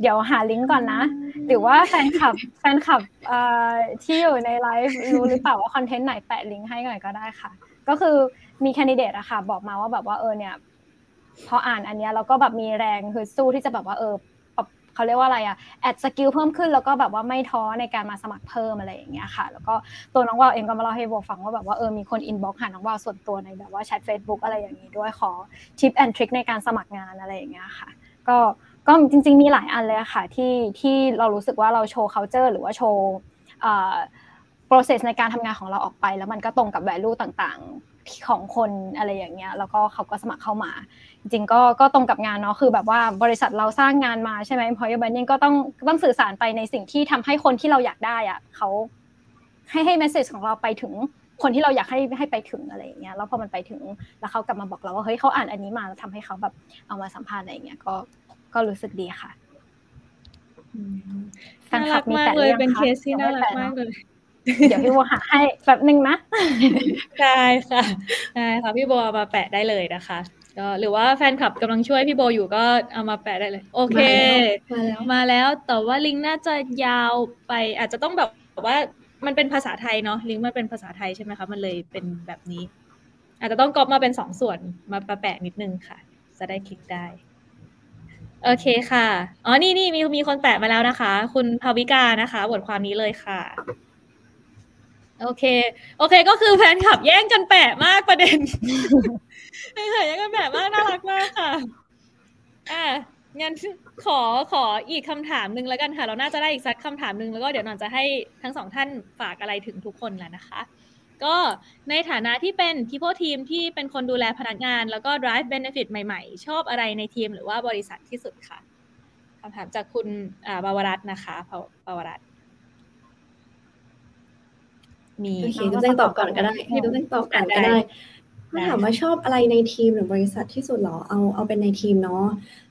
เดี๋ยวหาลิงก์ก่อนนะ หรือว่าแฟนคลับแฟนคลับเอ่อที่อยู่ในไลฟ์รู้หรือเปล่าว่าคอนเทนต์ไหนแปะลิงก์ให้หน่อยก็ได้ค่ะ ก็คือมี candidate อะค่ะ บอกมาว่าแบบว่าเออเนี่ยพออ่านอันเนี้ยเราก็แบบมีแรงคือสู้ที่จะแบบว่าเออปรับ เขาเรียกว่าอะไรอะ add skill เพิ่มขึ้นแล้วก็แบบว่าไม่ท้อในการมาสมัครเพิ่มอะไรอย่างเงี้ยค่ะ แล้วก็ตัวน้องวาวเองก็มาเล่าให้โบฟังว่าแบบว่าเออมีคน inbox หาน้องวาวส่วนตัวในแบบว่าแชท Facebook อะไรอย่างงี้ด้วยขอ tip and trick ในการสมัครงานอะไรอย่างเงี้ยค่ะ ก็ก็จริง ๆ มีหลายอันเลยอะค่ะที่ที่เรารู้สึกว่าเราโชว์ culture หรือว่าโชว์อ่อ process ในการทำงานของเราออกไป แล้วมันก็ตรงกับ value ต่างๆของคนอะไรอย่างเงี้ยแล้วก็เขาก็สมัครเข้ามา จริงๆก็ก็ตรงกับงานเนาะคือแบบว่าบริษัทเราสร้างงานมาใช่ไหม employer branding ก็ต้องต้องสื่อสารไปในสิ่งที่ทำให้คนที่เราอยากได้อะเขาให้ให้ message ของเราไปถึงคนที่เราอยากให้ให้ไปถึงอะไรอย่างเงี้ยแล้วพอมันไปถึงแล้วเขากลับมาบอกเราว่าเฮ้ยเขาอ่านอันนี้มาแล้วทำให้เขาแบบเอามาสัมภาษณ์อะไรอย่างเงี้ยก็ก็รู้สึกดีค่ะแฟนน่าคลัรับกมีมากแปะเลยหรือยังเป็นคะเคสที่ยังน่าไม่รักแปะมากเนอะเลย เดี๋ยวพี่โบหาให้แป๊บนึงนะได้ค่ะได้ค่ะพี่โบเอามาแปะได้เลยนะคะก็หรือว่าแฟนคลับกำลังช่วยพี่โบอยู่ก็เอามาแปะได้เลย โอเค มาแล้วมาแล้วแต่ว่าลิงก์น่าจะยาวไปอาจจะต้องแบบว่ามันเป็นภาษาไทยเนาะลิงก์มันเป็นภาษาไทยใช่ไหมคะมันเลยเป็นแบบนี้ อาจจะต้องก๊อปมาเป็นสองส่วนมาประแปะนิดนึงค่ะ จะได้คลิกได้ โอเคค่ะ อ๋อนี่นี่มีมีคนแปะมาแล้วนะคะ คุณภาวิกานะคะ บทความนี้เลยค่ะ โอเค โอเคก็คือแฟนคลับแย่งกันแปะมากประเด็นแฟนคลับแย่งกันแปะมากน่ารักมากค่ะ อะงั้นขอขออีกคำถามหนึ่งแล้วกันค่ะ เราน่าจะได้อีกสักคำถามหนึ่งแล้วก็เดี๋ยวหนอนจะให้ทั้งสองท่านฝากอะไรถึงทุกคนแล้วนะคะ ก็ในฐานะที่เป็น people team ที่เป็นคนดูแลพนักงาน แล้วก็ drive benefit ใหม่ๆ ชอบอะไรในทีมหรือว่าบริษัทที่สุดค่ะคำถามจากคุณบาวรัตน์นะคะบาวรัตน์ มีโอเคจุ๊บแจงตอบก่อนก็ได้ให้จุ๊บแจงตอบก่อนก็ได้ถ้าถามว่าชอบอะไรในทีมหรือบริษัทที่สุดหรอเอาเอาเป็นในทีมเนาะ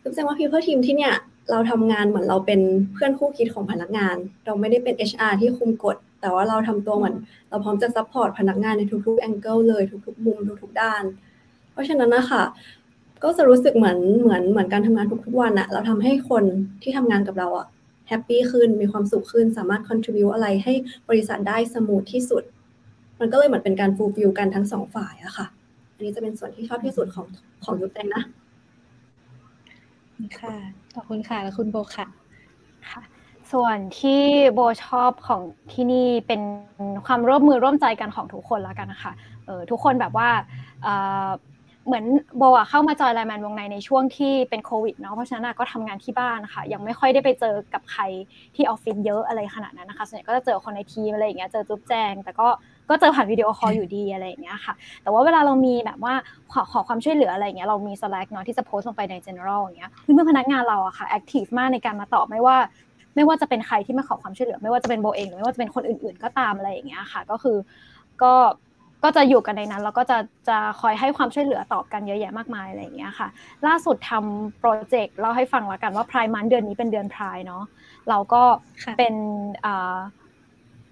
จุ๊บแจงว่า people team ที่เนี่ยเราทำงานเหมือนเราเป็นเพื่อนคู่คิดของพนักงาน เราไม่ได้เป็น HR ที่คุมกฎ แต่ว่าเราทำตัวเหมือน เราพร้อมจะ support พนักงานในทุกๆ angle เลยทุกๆมุมทุกๆด้าน เพราะฉะนั้นนะคะก็จะรู้สึกเหมือนเหมือนเหมือนการทำงานทุกๆวันอะเราทำให้คนที่ทำงานกับเราอะ happy ขึ้นมีความสุขขึ้น สามารถ contribute อะไรให้บริษัทได้ smooth ที่สุด มันก็เลยเหมือนเป็นการ fulfill กันทั้งสองฝ่ายอะค่ะ อันนี้จะเป็นส่วนที่ชอบที่สุดของของจุ๊บแจงนะค่ะ ขอบคุณค่ะ แล้วคุณโบค่ะค่ะ ส่วนที่โบชอบของที่นี่เป็นความร่วมมือร่วมใจกันของทุกคนแล้วกันนะคะเออทุกคนแบบว่า เหมือนโบอะเข้ามา join LINE MAN Wongnai ในช่วงที่เป็นโควิดเนาะเพราะฉะนั้นก็ทำงานที่บ้านค่ะ ยังไม่ค่อยได้ไปเจอกับใครที่ออฟฟิศเยอะอะไรขนาดนั้นนะคะส่วนใหญ่ก็จะเจอคนในทีมอะไรอย่างเงี้ยเจอจุ๊บแจง แต่ก็ก็เจอผ่านวิดีโอคอลอยู่ดีอะไรอย่างเงี้ยค่ะ แต่ว่าเวลาเรามีแบบว่าขอขอความช่วยเหลืออะไรอย่างเงี้ยเรามี Slack เนาะที่จะโพสต์ลงไปใน general อย่างเงี้ยเพื่อนพนักงานเราอะค่ะ active มากในการมาตอบไม่ว่าไม่ว่าจะเป็นใครที่มาขอความช่วยเหลือ ไม่ว่าจะเป็นโบเองหรือไม่ว่าจะเป็นคนอื่น ๆ ก็ตามอะไรอย่างเงี้ยค่ะ ก็คือก็ ก็จะอยู่กันในนั้นแล้วก็จะจะคอยให้ความช่วยเหลือตอบกันเยอะแยะมากมายอะไรอย่างเงี้ยค่ะ ล่าสุดทำโปรเจกต์เล่าให้ฟังแล้วกันว่าพรายมันเดือนนี้เป็นเดือนพรายเนาะเราก็เป็นอ่า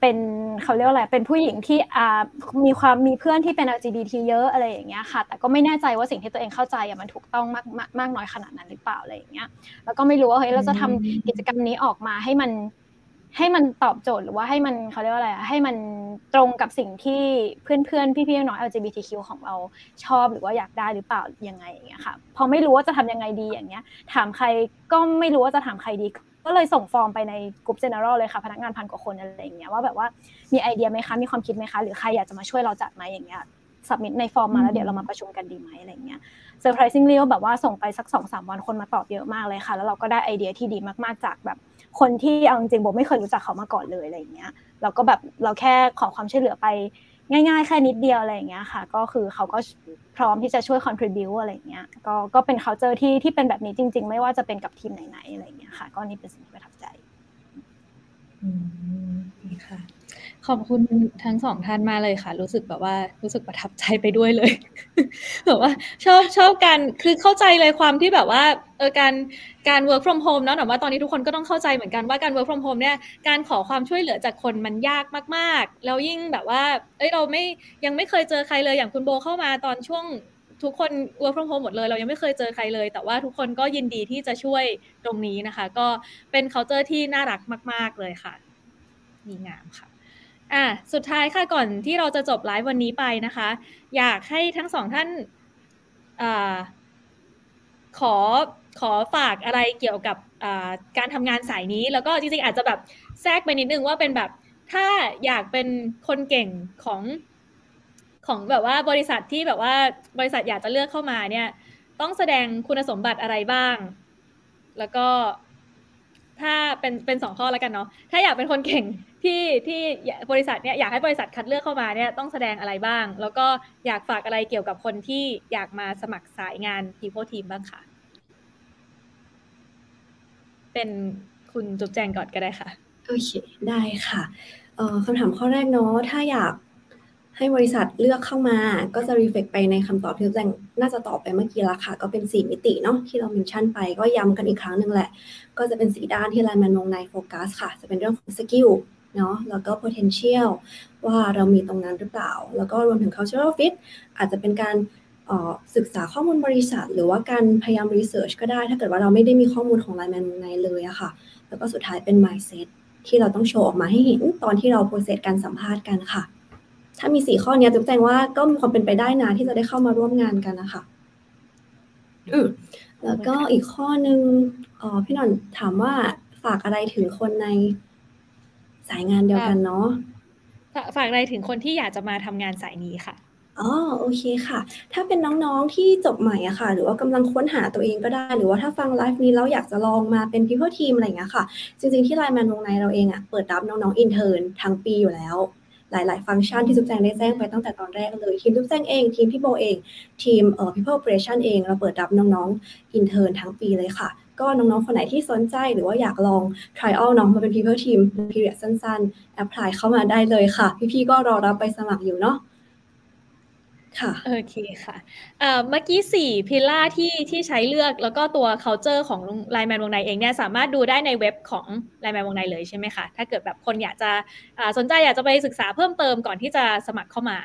เป็นเขาเรียกอะไร เป็นผู้หญิงที่อ่ามีความมีเพื่อนที่เป็น LGBT เยอะอะไรอย่างเงี้ยค่ะ แต่ก็ไม่แน่ใจว่าสิ่งที่ตัวเองเข้าใจอะมันถูกต้องมากมากมากน้อยขนาดนั้นหรือเปล่าอะไรอย่างเงี้ย แล้วก็ไม่รู้ว่าเฮ้ยเราจะทำกิจกรรมนี้ออกมาให้มัน ให้มันตอบโจทย์หรือว่าให้มันเขาเรียกว่าอะไรให้มันตรงกับสิ่งที่เพื่อนๆ พี่ๆน้อง LGBTQ ของเราชอบหรือว่าอยากได้หรือเปล่ายังไงอย่างเงี้ยค่ะพอไม่รู้ว่าจะทำยังไงดีอย่างเงี้ย ถามใครก็ไม่รู้ว่าจะถามใครดี ก็เลยส่งฟอร์มไปในกลุ่ม general เลยค่ะพนักงานพันกว่าคนอะไรอย่างเงี้ยว่าแบบว่ามีไอเดียไหมคะมีความคิดไหมคะ หรือใครอยากจะมาช่วยเราจัดไหมอย่างเงี้ย สับมิดในฟอร์มมาแล้วเดี๋ยวเรามาประชุมกันดีไหมอะไรเงี้ยsurprisingly แบบว่าส่งไปสักสองสามวันคนมาตอบเยอะมากเลยค่ะ แล้วเราก็ได้ไอเดียที่ดีมากๆจากแบบ คนที่เอาจริงๆโบไม่เคยรู้จักเขามาก่อนเลยอะไรอย่างเงี้ยเราก็แบบเราแค่ขอความช่วยเหลือไปง่ายๆ แค่นิดเดียวอะไรอย่างเงี้ยค่ะ ก็คือเขาก็พร้อมที่จะช่วย contribute อะไรอย่างเงี้ยก็ก็เป็น culture ที่ที่เป็นแบบนี้จริง ๆ ไม่ว่าจะเป็นกับทีมไหนๆอะไรอย่างเงี้ยค่ะ ก็นี่เป็นสิ่งที่ประทับใจอืมค่ะ ขอบคุณทั้งสองท่านมาเลยค่ะ รู้สึกแบบว่ารู้สึกประทับใจไปด้วยเลยแบบว่าชอบชอบการคือเข้าใจเลยความที่แบบว่าเออการการ work from home เนาะแต่ว่าตอนนี้ทุกคนก็ต้องเข้าใจเหมือนกันว่าการ work from home เนี่ยการขอความช่วยเหลือจากคนมันยากมากๆ แล้วยิ่งแบบว่าเอ้ยเราไม่ยังไม่เคยเจอใครเลยอย่างคุณโบเข้ามาตอนช่วงทุกคน work from home หมดเลย เรายังไม่เคยเจอใครเลย แต่ว่าทุกคนก็ยินดีที่จะช่วยตรงนี้นะคะ ก็เป็น culture ที่น่ารักมาก ๆ เลยค่ะดีงามค่ะ อะสุดท้ายค่ะก่อนที่เราจะจบไลฟ์วันนี้ไปนะคะ อยากให้ทั้งสองท่านอขอขอฝากอะไรเกี่ยวกับการทำงานสายนี้ แล้วก็จริงๆอาจจะแบบแทรกไปนิดนึงว่าเป็นแบบถ้าอยากเป็นคนเก่งของของแบบว่าบริษัทที่แบบว่าบริษัทอยากจะเลือกเข้ามาเนี่ย ต้องแสดงคุณสมบัติอะไรบ้าง แล้วก็ถ้าเป็นเป็นสองข้อแล้วกันเนาะถ้าอยากเป็นคนเก่ง ที่ที่บริษัทเนี่ยอยากให้บริษัทคัดเลือกเข้ามาเนี่ยต้องแสดงอะไรบ้าง แล้วก็อยากฝากอะไรเกี่ยวกับคนที่อยากมาสมัครสายงาน People Team บ้างค่ะ เป็นคุณจุ๊บแจงก่อนก็ได้ค่ะ โอเค ได้ค่ะเอ่อคำถามข้อแรกเนาะถ้าอยากให้บริษัทเลือกเข้ามา ก็จะรีเฟกไปในคำตอบที่แจงน่าจะตอบไปเมื่อกี้ละค่ะ ก็เป็น 4 มิติเนาะที่เรา mention ไป ก็ย้ำกันอีกครั้งหนึ่งแหละ ก็จะเป็นสี่ด้านที่ LINE MAN Wongnai โฟกัสค่ะ จะเป็นเรื่องของ skill เนาะแล้วก็ potential ว่าเรามีตรงนั้นหรือเปล่า แล้วก็รวมถึง cultural fit อาจจะเป็นการศึกษาข้อมูลบริษัท หรือว่าการพยายาม research ก็ได้ ถ้าเกิดว่าเราไม่ได้มีข้อมูลของ LINE MAN Wongnai เลยอะค่ะ แล้วก็สุดท้ายเป็น mindset ที่เราต้องโชว์ออกมาให้เห็นตอนที่เรา process การสัมภาษณ์กันค่ะ ถ้ามีสี่ข้อนี้จุ๊บแจงว่าก็มีความเป็นไปได้นะที่จะได้เข้ามาร่วมงานกันนะคะอืมแล้วก็อีกข้อหนึ่งอ๋อพี่หนอนถามว่าฝากอะไรถึงคนใน สายงานเดียวกันเนาะฝากอะไรถึงคนที่อยากจะมาทำงานสายนี้ค่ะอ๋อโอเคค่ะ ถ้าเป็นน้องๆที่จบใหม่อะค่ะ หรือว่ากำลังค้นหาตัวเองก็ได้ หรือว่าถ้าฟังไลฟ์นี้แล้วอยากจะลองมาเป็น people team อะไรอย่างเงี้ยค่ะ จริงๆที่ LINE MAN Wongnai เราเองอะเปิดรับน้องๆ intern ทั้งปีอยู่แล้ว หลายๆ ฟังก์ชันที่จุ๊บแจงได้แจ้งไปตั้งแต่ตอนแรกเลย ทีมจุ๊บแจงเอง ทีมพี่โบเอง ทีมเอ่อ people operation เอง เราเปิดรับน้องๆ intern ทั้งปีเลยค่ะ ก็น้องๆ คนไหนที่สนใจหรือว่าอยากลอง trial เนาะมาเป็น people team period สั้นๆ apply เข้ามาได้เลยค่ะ พี่ๆ ก็รอรับไปสมัครอยู่เนาะค่ะโอเคค่ะเมื่อกี้สี่พิล่าที่ที่ใช้เลือกแล้วก็ตัว culture ของไลแมนวงในเองเนี่ยสามารถดูได้ในเว็บของไลแมนวงในเลยใช่ไหมคะ ถ้าเกิดแบบคนอยากจะสนใจอยากจะไปศึกษาเพิ่มเติมก่อนที่จะสมัครเข้ามา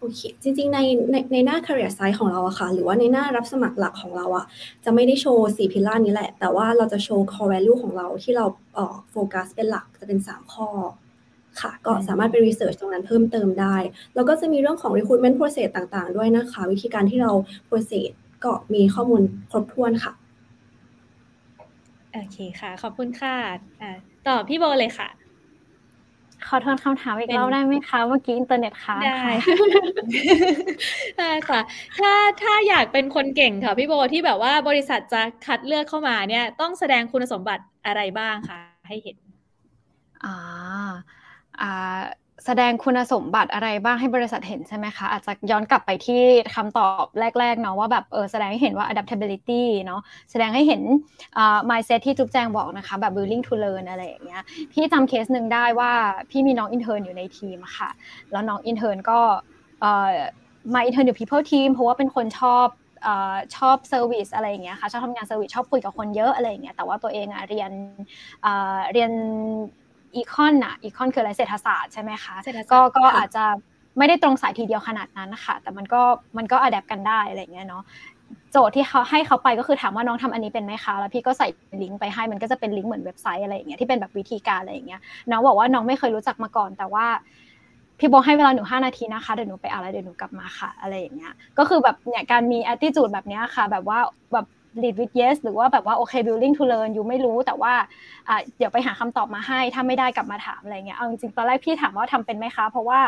โอเค จริงๆ ในในในหน้า career site ของเราอะค่ะ หรือว่าในหน้ารับสมัครหลักของเราอะจะไม่ได้โชว์สี่พิล่านี้แหละ แต่ว่าเราจะโชว์ core value ของเราที่เราเอ่อโฟกัสเป็นหลักจะเป็น 3 ข้อค่ะ ก็สามารถไป research ตรงนั้นเพิ่มเติมได้ แล้วก็จะมีเรื่องของ recruitment process ต่างๆ ด้วยนะคะ วิธีการที่เรา process ก็มีข้อมูลครบถ้วนค่ะ โอเคค่ะ ขอบคุณค่ะอ่าต่อพี่โบเลยค่ะ ขอโทษคำถามอีกเป็นรอบได้ไหมคะเมื่อกี้อินเทอร์เน็ตค้างได้ค่ะได้ค่ะ ถ้าถ้าอยากเป็นคนเก่งค่ะพี่โบที่แบบว่าบริษัทจะคัดเลือกเข้ามาเนี่ย ต้องแสดงคุณสมบัติอะไรบ้างคะให้เห็น อ่าอ่า แสดงคุณสมบัติอะไรบ้างให้บริษัทเห็นใช่ไหมคะ อาจจะย้อนกลับไปที่คำตอบแรก ๆ เนาะว่าแบบเออแสดงให้เห็นว่า adaptability เนาะแสดงให้เห็นอ่ mindset ที่จุ๊บแจงบอกนะคะ แบบ willing to learn อะไรอย่างเงี้ยพี่จำเคสหนึ่งได้ว่าพี่มีน้อง intern อยู่ในทีมอะค่ะ แล้วน้อง intern ก็เอ่อมา intern อยู่ people team เพราะว่าเป็นคนชอบเอ่อชอบ service อะไรอย่างเงี้ยค่ะชอบทำงาน service ชอบคุยกับคนเยอะอะไรอย่างเงี้ยแต่ว่าตัวเองอะเรียนเรียน อีคอนอะอีคอนคืออะไรเศรษฐศาสตร์ใช่ไหมคะเศรษฐศาสตร์ก็ก็ค่ะอาจจะไม่ได้ตรงสายทีเดียวขนาดนั้นนะคะแต่มันก็มันก็อัดแอปกันได้อะไรอย่างเงี้ยเนาะโจทย์ที่เขาให้เขาไปก็คือถามว่าน้องทำอันนี้เป็นไหมคะ แล้วพี่ก็ใส่ลิงก์ไปให้มันก็จะเป็นลิงก์เหมือนเว็บไซต์อะไรอย่างเงี้ยที่เป็นแบบวิธีการอะไรอย่างเงี้ยน้องบอกว่าน้องไม่เคยรู้จักมาก่อน แต่ว่าพี่บอกให้เวลาหนูห้านาทีนะคะเดี๋ยวหนูไปอ่านแล้วเดี๋ยวหนูกลับมาค่ะ อะไรอย่างเงี้ยก็คือแบบเนี่ยการมี attitude แบบเนี้ยค่ะ แบบว่าแบบ lead with yes หรือว่าแบบว่าโอเค willing to learn อยู่ไม่รู้แต่ว่าอะเดี๋ยวไปหาคำตอบมาให้ ถ้าไม่ได้กลับมาถามอะไรเงี้ยเอาจริงๆตอนแรกพี่ถามว่าทำเป็นไหมคะ เพราะว่า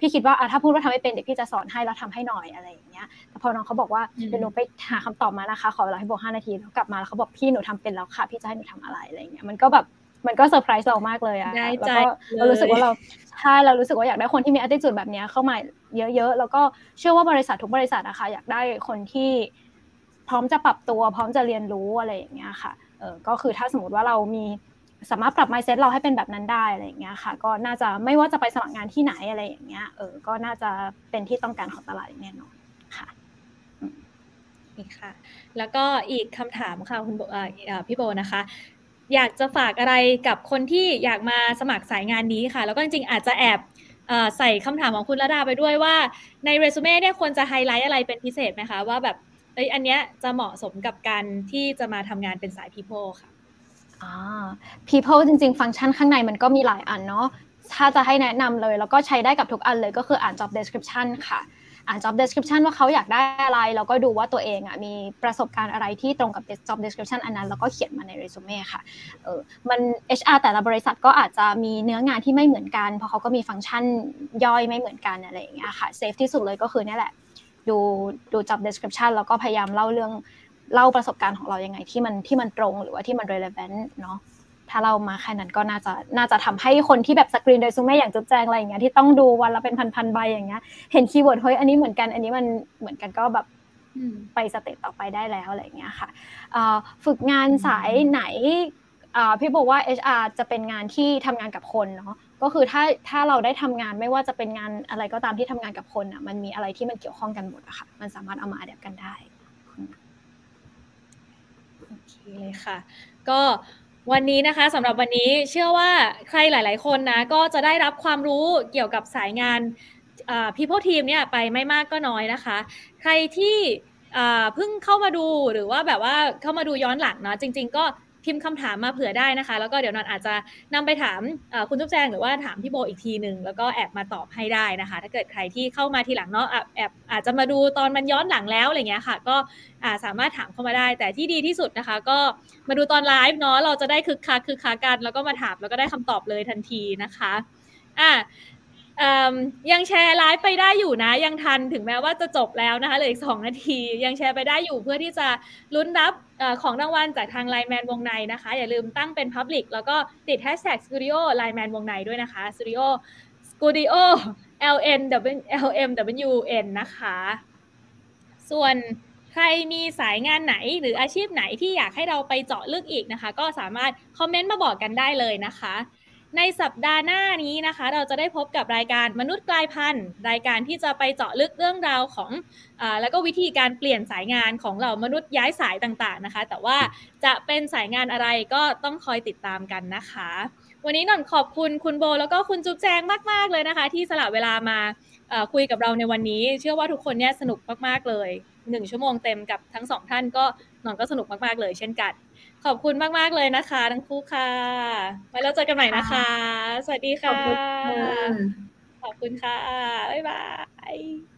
พี่คิดว่าอะถ้าพูดว่าทำไม่เป็นเดี๋ยวพี่จะสอนให้แล้วทำให้หน่อยอะไรอย่างเงี้ยแต่พอน้องเขาบอกว่าอืมเดี๋ยวหนูไปหาคำตอบมานะคะ ขอเวลาให้บอกห้านาทีแล้วกลับมาแล้วเขาบอกพี่หนูทำเป็นแล้วค่ะ พี่จะให้หนูทำอะไรอะไรเงี้ยมันก็แบบมันก็เซอร์ไพรส์เรามากเลยอะได้แล้วใจก็เรารู้สึกว่าเลยเราใช่เรารู้สึกว่าอยากได้คนที่มี attitude แบบเนี้ยเข้ามาเยอะๆ แล้วก็เชื่อว่าบริษัททุกบริษัทนะคะอยากได้คนที่ พร้อมจะปรับตัว พร้อมจะเรียนรู้อะไรอย่างเงี้ยค่ะเออก็คือถ้าสมมติว่าเรามีสามารถปรับ mindset เราให้เป็นแบบนั้นได้อะไรอย่างเงี้ยค่ะ ก็น่าจะไม่ว่าจะไปสมัครงานที่ไหนอะไรอย่างเงี้ยเออก็น่าจะเป็นที่ต้องการของตลาดแน่นอนค่ะนี่ค่ะ แล้วก็อีกคำถามค่ะคุณโบอ่อเอ่อพี่โบนะคะอยากจะฝากอะไรกับคนที่อยากมาสมัครสายงานนี้ค่ะ แล้วก็จริงๆ อาจจะแอบใส่คำถามของคุณระดาไปด้วยว่า ในเรซูเม่เนี่ยควรจะไฮไลท์อะไรเป็นพิเศษไหมคะ ว่าแบบ เอ้ยอันเนี้ยจะเหมาะสมกับการที่จะมาทำงานเป็นสาย people ค่ะอ่า people จริง ๆ ฟังก์ชันข้างในมันก็มีหลายอันเนาะถ้าจะให้แนะนำเลย แล้วก็ใช้ได้กับทุกอันเลยก็คืออ่าน job description ค่ะอ่าน job description ว่าเขาอยากได้อะไร แล้วก็ดูว่าตัวเองอะมีประสบการณ์อะไรที่ตรงกับ job description อันนั้น แล้วก็เขียนมาในเรซูเม่ค่ะเออมัน HR แต่ละบริษัทก็อาจจะมีเนื้องานที่ไม่เหมือนกัน เพราะเขาก็มีฟังก์ชันย่อยไม่เหมือนกันอะไรอย่างเงี้ยค่ะเซฟที่สุดเลยก็คือเนี่ยแหละ ดูดู job description แล้วก็พยายามเล่าเรื่องเล่าประสบการณ์ของเรายังไงที่มันที่มันตรงหรือว่าที่มัน relevant เนาะถ้าเรามาแค่นั้นก็น่าจะน่าจะทำให้คนที่แบบ screen resume อย่างจุ๊บแจงอะไรอย่างเงี้ยที่ต้องดูวันละเป็นพันๆใบอย่างเงี้ยเห็น keyword เฮ้ยอันนี้เหมือนกันอันนี้มันเหมือนกันก็แบบอืมไป step ต่อไปได้แล้วอะไรอย่างเงี้ยค่ะเอ่อฝึกงานสายไหนเอ่อพี่บอกว่า HR จะเป็นงานที่ทำงานกับคนเนาะ ก็คือถ้าถ้าเราได้ทำงานไม่ว่าจะเป็นงานอะไรก็ตามที่ทำงานกับคนอะมันมีอะไรที่มันเกี่ยวข้องกันหมดอะค่ะมันสามารถเอามาอัดแอปกันได้โอเคเลยค่ะ ก็วันนี้นะคะสำหรับวันนี้เชื่อว่าใครหลาย ๆ คนนะก็จะได้รับความรู้เกี่ยวกับสายงานอ่า people team เนี่ยไปไม่มากก็น้อยนะคะ ใครที่อ่าเพิ่งเข้ามาดูหรือว่าแบบว่าเข้ามาดูย้อนหลังเนาะจริง ๆ ก็ พิมพ์คำถามมาเผื่อได้นะคะ แล้วก็เดี๋ยวนอนอาจจะนำไปถามคุณจุ๊บแจงหรือว่าถามพี่โบอีกทีหนึ่งแล้วก็แอบมาตอบให้ได้นะคะ ถ้าเกิดใครที่เข้ามาทีหลังเนาะแอบอาจจะมาดูตอนมันย้อนหลังแล้วอะไรเงี้ยค่ะ ก็สามารถถามเข้ามาได้ แต่ที่ดีที่สุดนะคะ ก็มาดูตอนไลฟ์เนาะเราจะได้คึกคักคึกคักกันแล้วก็มาถามแล้วก็ได้คำตอบเลยทันทีนะคะอะ ยังแชร์ไลฟ์ไปได้อยู่นะ ยังทันถึงแม้ว่าจะจบแล้วนะคะเหลืออีกสองนาที ยังแชร์ไปได้อยู่เพื่อที่จะลุ้นรับอของรางวัลจากทางไลแมนวงในนะคะ อย่าลืมตั้งเป็น Public แล้วก็ติด Hashtag Studio ไลแมนวงในด้วยนะคะ Studio Studio L N W L M W N นะคะ ส่วนใครมีสายงานไหนหรืออาชีพไหนที่อยากให้เราไปเจาะลึกอีกนะคะ ก็สามารถคอมเมนต์มาบอกกันได้เลยนะคะ ในสัปดาห์หน้านี้นะคะ เราจะได้พบกับรายการมนุษย์กลายพันธุ์รายการที่จะไปเจาะลึกเรื่องราวของอแล้วก็วิธีการเปลี่ยนสายงานของเหล่ามนุษย์ย้ายสายต่างๆนะคะ แต่ว่าจะเป็นสายงานอะไรก็ต้องคอยติดตามกันนะคะ วันนี้หน่อนขอบคุณคุณโบ แล้วก็คุณจุ๊บแจงมาก ๆเลยนะคะ ที่สละเวลามาคุยกับเราในวันนี้ เชื่อว่าทุกคนเนี่ยสนุกมากๆเลยหนึ่งชั่วโมงเต็มกับทั้งสองท่านก็หนอนก็สนุกมากๆเลยเช่นกัน ขอบคุณมาก ๆ เลยนะคะ ทั้งคู่ค่ะ ไว้แล้วเจอกันใหม่นะคะ สวัสดีขอค่ะบคุณค่ะ ขอบคุณค่ะ บ๊ายบาย